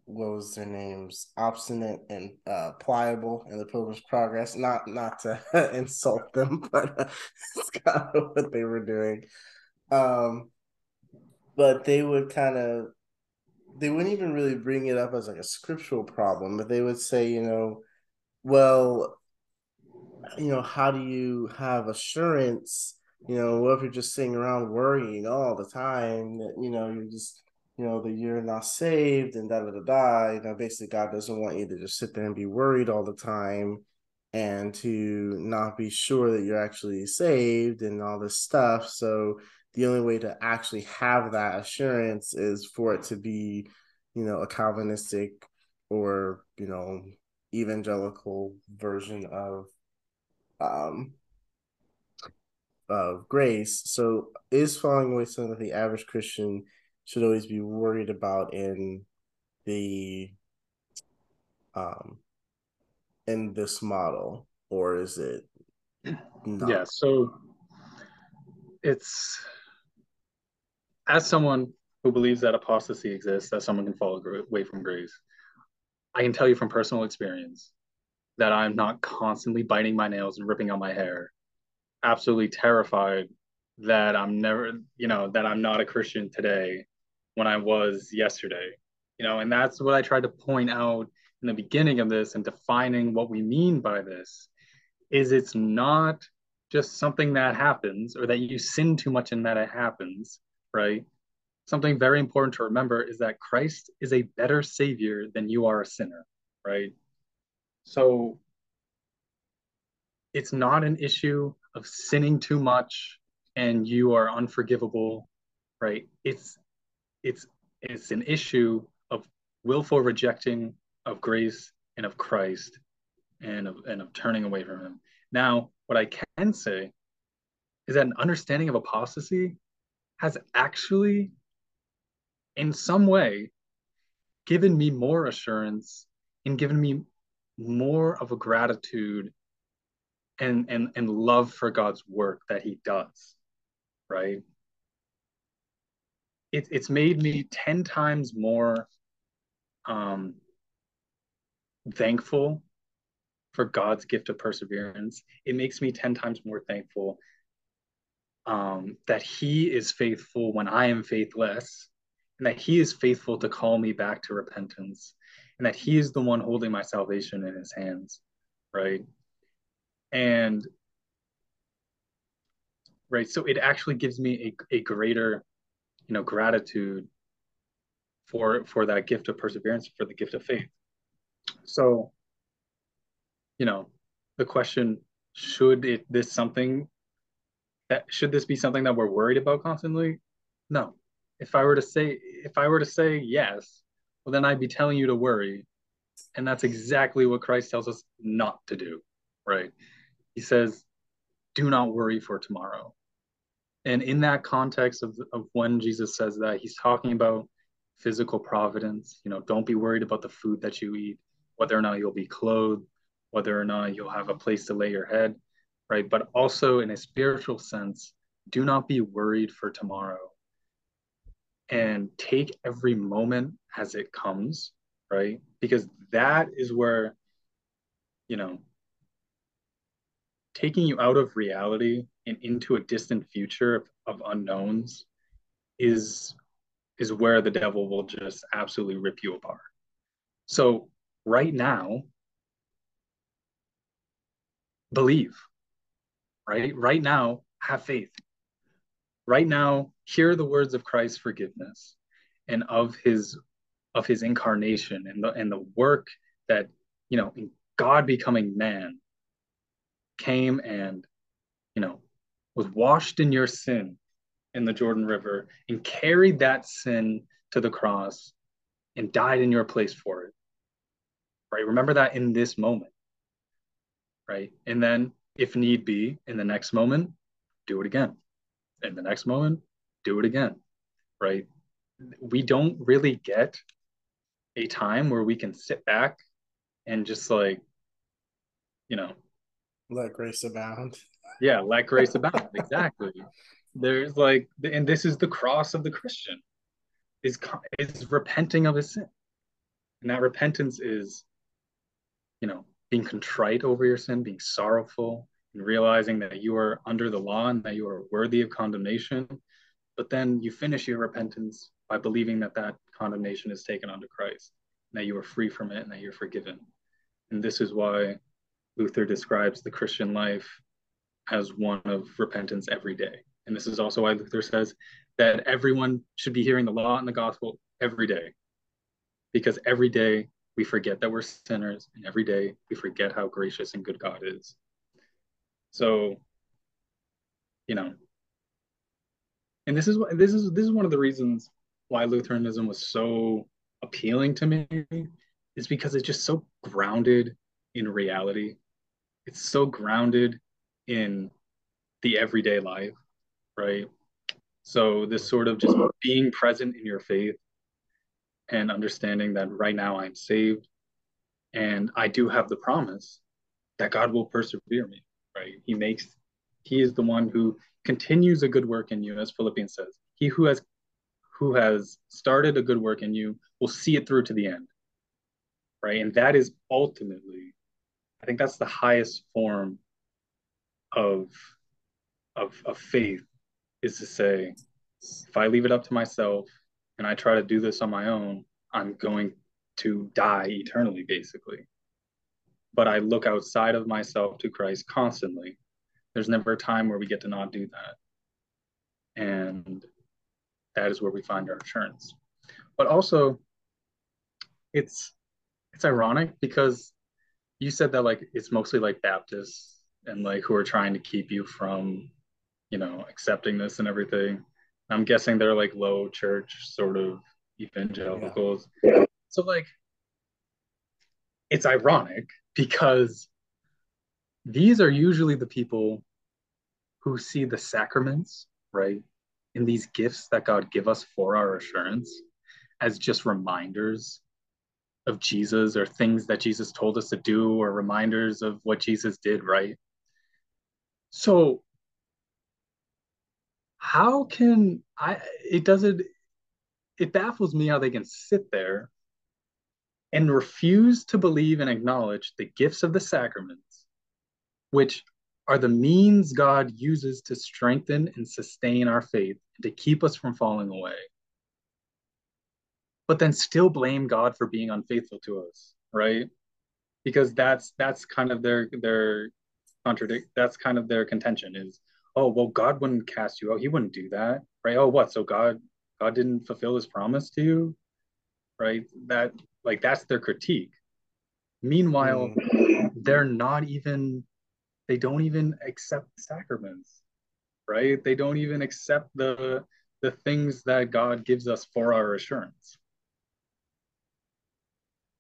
what was their names? Obstinate and uh, pliable in the Pilgrim's Progress. Not not to <laughs> insult them, <laughs> but it's kind of what they were doing. Um, but they would kind of they wouldn't even really bring it up as like a scriptural problem, but they would say, you know, well, you know, how do you have assurance? You know, what if you're just sitting around worrying all the time that, you know, you're just, you know, that you're not saved and da da da da. You know, basically, God doesn't want you to just sit there and be worried all the time and to not be sure that you're actually saved and all this stuff. So the only way to actually have that assurance is for it to be, you know, a Calvinistic or, you know, evangelical version of um of grace. So is falling away something that the average Christian should always be worried about in the um in this model or is it not? yeah so it's as someone who believes that apostasy exists, that someone can fall away from grace, I can tell you from personal experience that I'm not constantly biting my nails and ripping out my hair, absolutely terrified that I'm never, you know, that I'm not a Christian today when I was yesterday. You know, and that's what I tried to point out in the beginning of this and defining what we mean by this is it's not just something that happens or that you sin too much and that it happens right? Something very important to remember is that Christ is a better savior than you are a sinner, right? So it's not an issue of sinning too much and you are unforgivable, right? It's it's it's an issue of willful rejecting of grace and of Christ and of and of turning away from him. Now, what I can say is that an understanding of apostasy has actually, in some way, given me more assurance and given me more of a gratitude and, and, and love for God's work that He does, right? It, it's made me 10 times more um, thankful for God's gift of perseverance. It makes me 10 times more thankful um, that he is faithful when I am faithless, and that he is faithful to call me back to repentance, and that he is the one holding my salvation in his hands, right? And right, so it actually gives me a, a greater, you know, gratitude for for that gift of perseverance, for the gift of faith. So, you know, the question should it this something that should this be something that we're worried about constantly? No. If I were to say if I were to say yes, well then I'd be telling you to worry. And that's exactly what Christ tells us not to do, right? He says, do not worry for tomorrow. And in that context of, of when Jesus says that, he's talking about physical providence. You know, don't be worried about the food that you eat, whether or not you'll be clothed, whether or not you'll have a place to lay your head right? But also in a spiritual sense, do not be worried for tomorrow and take every moment as it comes, right? Because that is where, you know, taking you out of reality and into a distant future of, of unknowns is is where the devil will just absolutely rip you apart. So right now, believe, right? Right now, have faith. Right now, hear the words of Christ's forgiveness and of his of his incarnation and the and the work that you know God becoming man came and you know was washed in your sin in the Jordan River and carried that sin to the cross and died in your place for it. Right? Remember that in this moment. Right? And then if need be in the next moment, do it again. In the next moment, do it again. Right? We don't really get a time where we can sit back and just like, you know, let grace abound. Yeah, let grace abound. <laughs> exactly. There's like, and this is the cross of the Christian, is is repenting of his sin, and that repentance is, you know, being contrite over your sin, being sorrowful, and realizing that you are under the law and that you are worthy of condemnation. But then you finish your repentance by believing that that condemnation is taken onto Christ, and that you are free from it, and that you're forgiven. And this is why Luther describes the Christian life as one of repentance every day. And this is also why Luther says that everyone should be hearing the law and the gospel every day. Because every day we forget that we're sinners, and every day we forget how gracious and good God is. So, you know, and this is what this is this is one of the reasons why Lutheranism was so appealing to me is because it's just so grounded in reality. It's so grounded in the everyday life, right? So this sort of just being present in your faith and understanding that right now I'm saved and I do have the promise that God will persevere me, right? He makes he is the one who continues a good work in you as Philippians says. He who has who has started a good work in you will see it through to the end. Right? And that is ultimately I think that's the highest form of of of faith is to say if I leave it up to myself and I try to do this on my own, I'm going to die eternally, basically. But I look outside of myself to Christ constantly. There's never a time where we get to not do that. And that is where we find our assurance. But also, it's it's ironic because you said that like it's mostly like Baptists and like who are trying to keep you from, you know, accepting this and everything. I'm guessing they're like low church sort of evangelicals. Yeah. So like it's ironic because these are usually the people who see the sacraments, right? In these gifts that God give us for our assurance as just reminders of Jesus or things that Jesus told us to do or reminders of what Jesus did, right? So how can I it doesn't it baffles me how they can sit there and refuse to believe and acknowledge the gifts of the sacraments, which are the means God uses to strengthen and sustain our faith and to keep us from falling away. But then still blame God for being unfaithful to us, right? Because that's that's kind of their their contradict that's kind of their contention is oh well God wouldn't cast you out. He wouldn't do that. Right? Oh what? So God God didn't fulfill his promise to you? Right? That like that's their critique. Meanwhile, mm. they're not even they don't even accept the sacraments, right? They don't even accept the the things that God gives us for our assurance.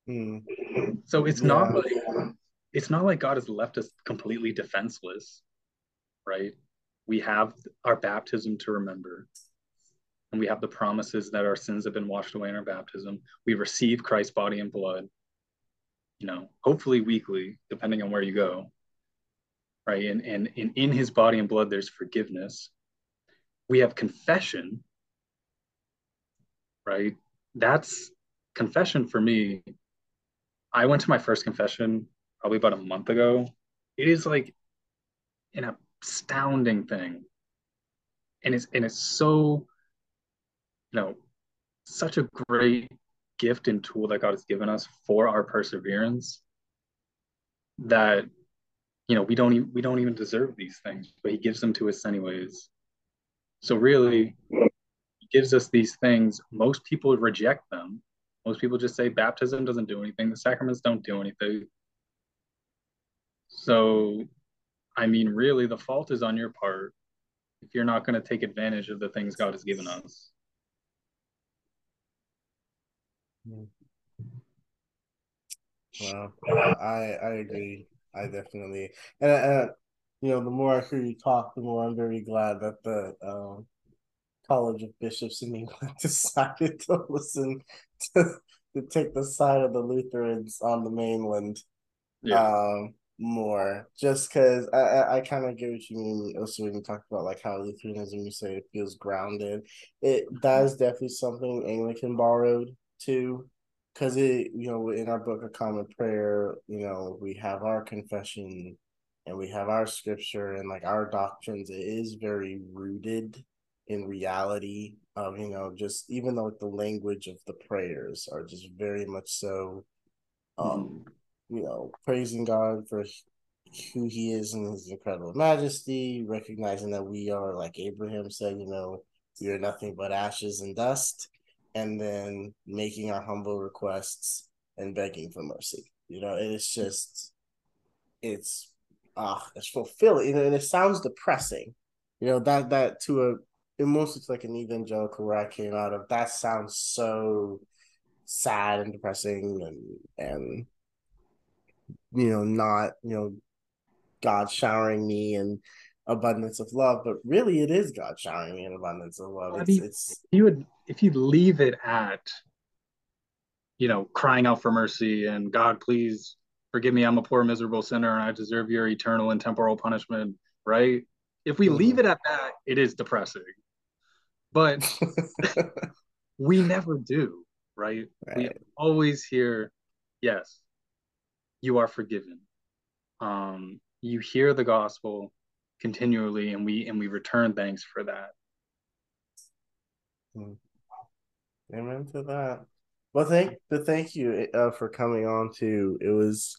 Mm. So it's yeah. not like it's not like God has left us completely defenseless, right? We have our baptism to remember and we have the promises that our sins have been washed away in our baptism. We receive Christ's body and blood, you know, hopefully weekly, depending on where you go. Right. And, and, and in his body and blood, there's forgiveness. We have confession. Right. That's confession for me. I went to my first confession probably about a month ago. It is like an astounding thing. And it's and it's so you know, such a great gift and tool that God has given us for our perseverance that you know we don't even we don't even deserve these things but he gives them to us anyways so really he gives us these things most people reject them Most people just say baptism doesn't do anything, the sacraments don't do anything. So, I mean, really, the fault is on your part if you're not going to take advantage of the things God has given us. Hmm. Well, I I agree. I definitely and uh, you know the more I hear you talk, the more I'm very glad that the um, College of Bishops in England <laughs> decided to listen to to take the side of the Lutherans on the mainland. Yeah. Um, more just because I, I, I kind of get what you mean also when you talk about like how Lutheranism you say it feels grounded. It that is definitely something Anglican borrowed too. Cause it, you know, in our book of common prayer, you know, we have our confession and we have our scripture and like our doctrines, it is very rooted in reality of, you know, just even though the language of the prayers are just very much so um mm you know, praising God for who he is in his incredible majesty, recognizing that we are, like Abraham said, you know, we are nothing but ashes and dust, and then making our humble requests and begging for mercy. You know, it's just, it's, ah, it's fulfilling. You know, and it sounds depressing. You know, that, that to a, it most looks like an evangelical where I came out of, that sounds so sad and depressing and, and, you know, not, you know, God showering me and abundance of love, but really it is God showering me an abundance of love. It's, it's you would if you leave it at you know crying out for mercy and God please forgive me I'm a poor miserable sinner and I deserve your eternal and temporal punishment, right? If we mm-hmm. leave it at that, it is depressing. But <laughs> we never do, right? right? We always hear, yes, you are forgiven. Um, you hear the gospel continually, and we and we return thanks for that. Hmm. Amen to that. Well, thank but thank you uh, for coming on too. It was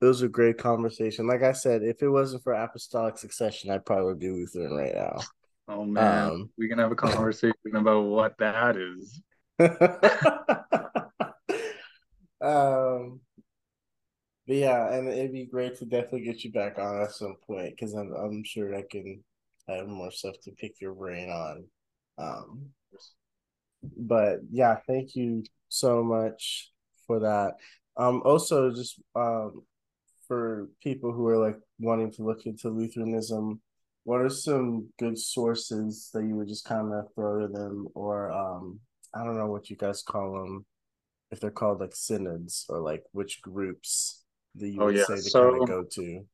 it was a great conversation. Like I said, if it wasn't for apostolic succession, i probably would be Lutheran right now. Oh man, um, we can have a conversation <laughs> about what that is. <laughs> um, but yeah, and it'd be great to definitely get you back on at some point because I'm I'm sure I can have more stuff to pick your brain on. Um, but yeah, thank you so much for that. Um, also just um, for people who are like wanting to look into Lutheranism, what are some good sources that you would just kind of throw to them, or um, I don't know what you guys call them, if they're called like synods or like which groups that you oh, would yeah. say to so, kind of go to?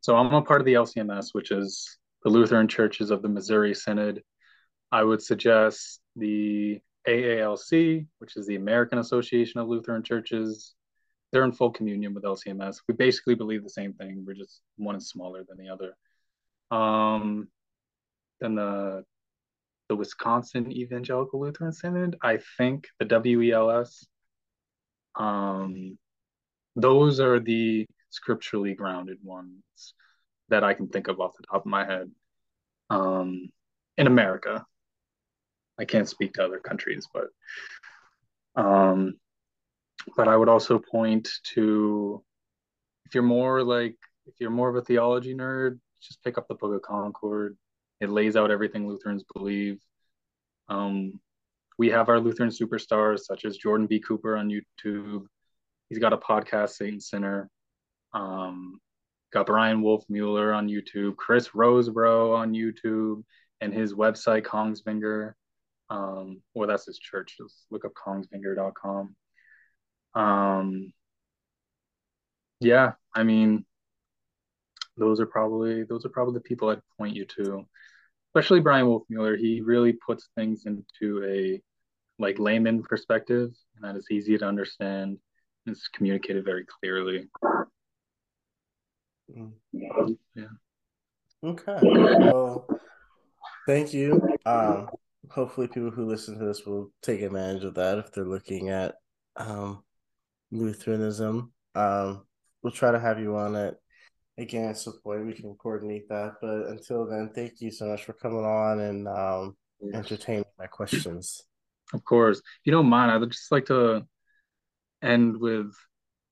So I'm a part of the LCMS, which is the Lutheran Churches of the Missouri Synod. I would suggest the AALC, which is the American Association of Lutheran Churches. They're in full communion with LCMS. We basically believe the same thing. We're just one is smaller than the other. Um, then the the Wisconsin Evangelical Lutheran Synod, I think the WELS. Um, those are the scripturally grounded ones that I can think of off the top of my head. Um, in America, I can't speak to other countries, but um, but I would also point to if you're more like if you're more of a theology nerd, just pick up the Book of Concord. It lays out everything Lutherans believe. Um, we have our Lutheran superstars such as Jordan B. Cooper on YouTube, He's got a podcast, Satan Center. Um, got Wolfmueller on YouTube, Chris Rosebrough on YouTube, and his website Kongsvinger. Um, well, that's his church. Just look up kongsvinger.com. Um, yeah, I mean, those are probably those are probably the people I'd point you to, especially Bryan Wolfmueller. He really puts things into a like layman perspective, and that is easy to understand. It's communicated very clearly. Mm. Yeah. Okay. Well, thank you. Um, hopefully, people who listen to this will take advantage of that if they're looking at um, Lutheranism. Um, we'll try to have you on it again at some point. We can coordinate that. But until then, thank you so much for coming on and um, entertaining my questions. Of course. If you don't mind, I'd just like to end with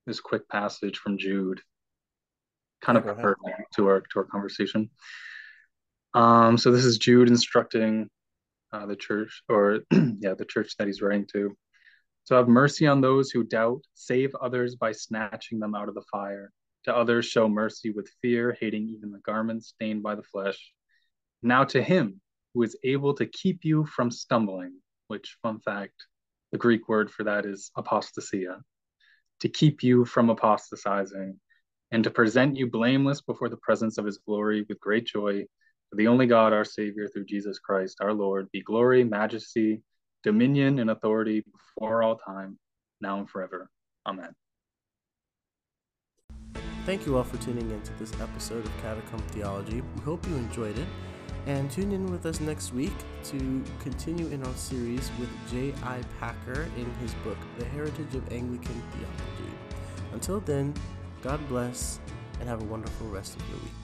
this quick passage from Jude, kind of pertinent to our to our conversation. Um, so this is Jude instructing uh, the church, or <clears throat> yeah, the church that he's writing to. So have mercy on those who doubt, save others by snatching them out of the fire. To others show mercy with fear, hating even the garments stained by the flesh. Now to him who is able to keep you from stumbling, which, fun fact, the Greek word for that is apostasia, to keep you from apostatizing, and to present you blameless before the presence of his glory with great joy. For the only God, our Savior, through Jesus Christ, our Lord, be glory, majesty, dominion, and authority before all time, now and forever. Amen. Thank you all for tuning in to this episode of Catacomb Theology. We hope you enjoyed it. And tune in with us next week to continue in our series with J.I. Packer in his book, The Heritage of Anglican Theology. Until then, God bless and have a wonderful rest of your week.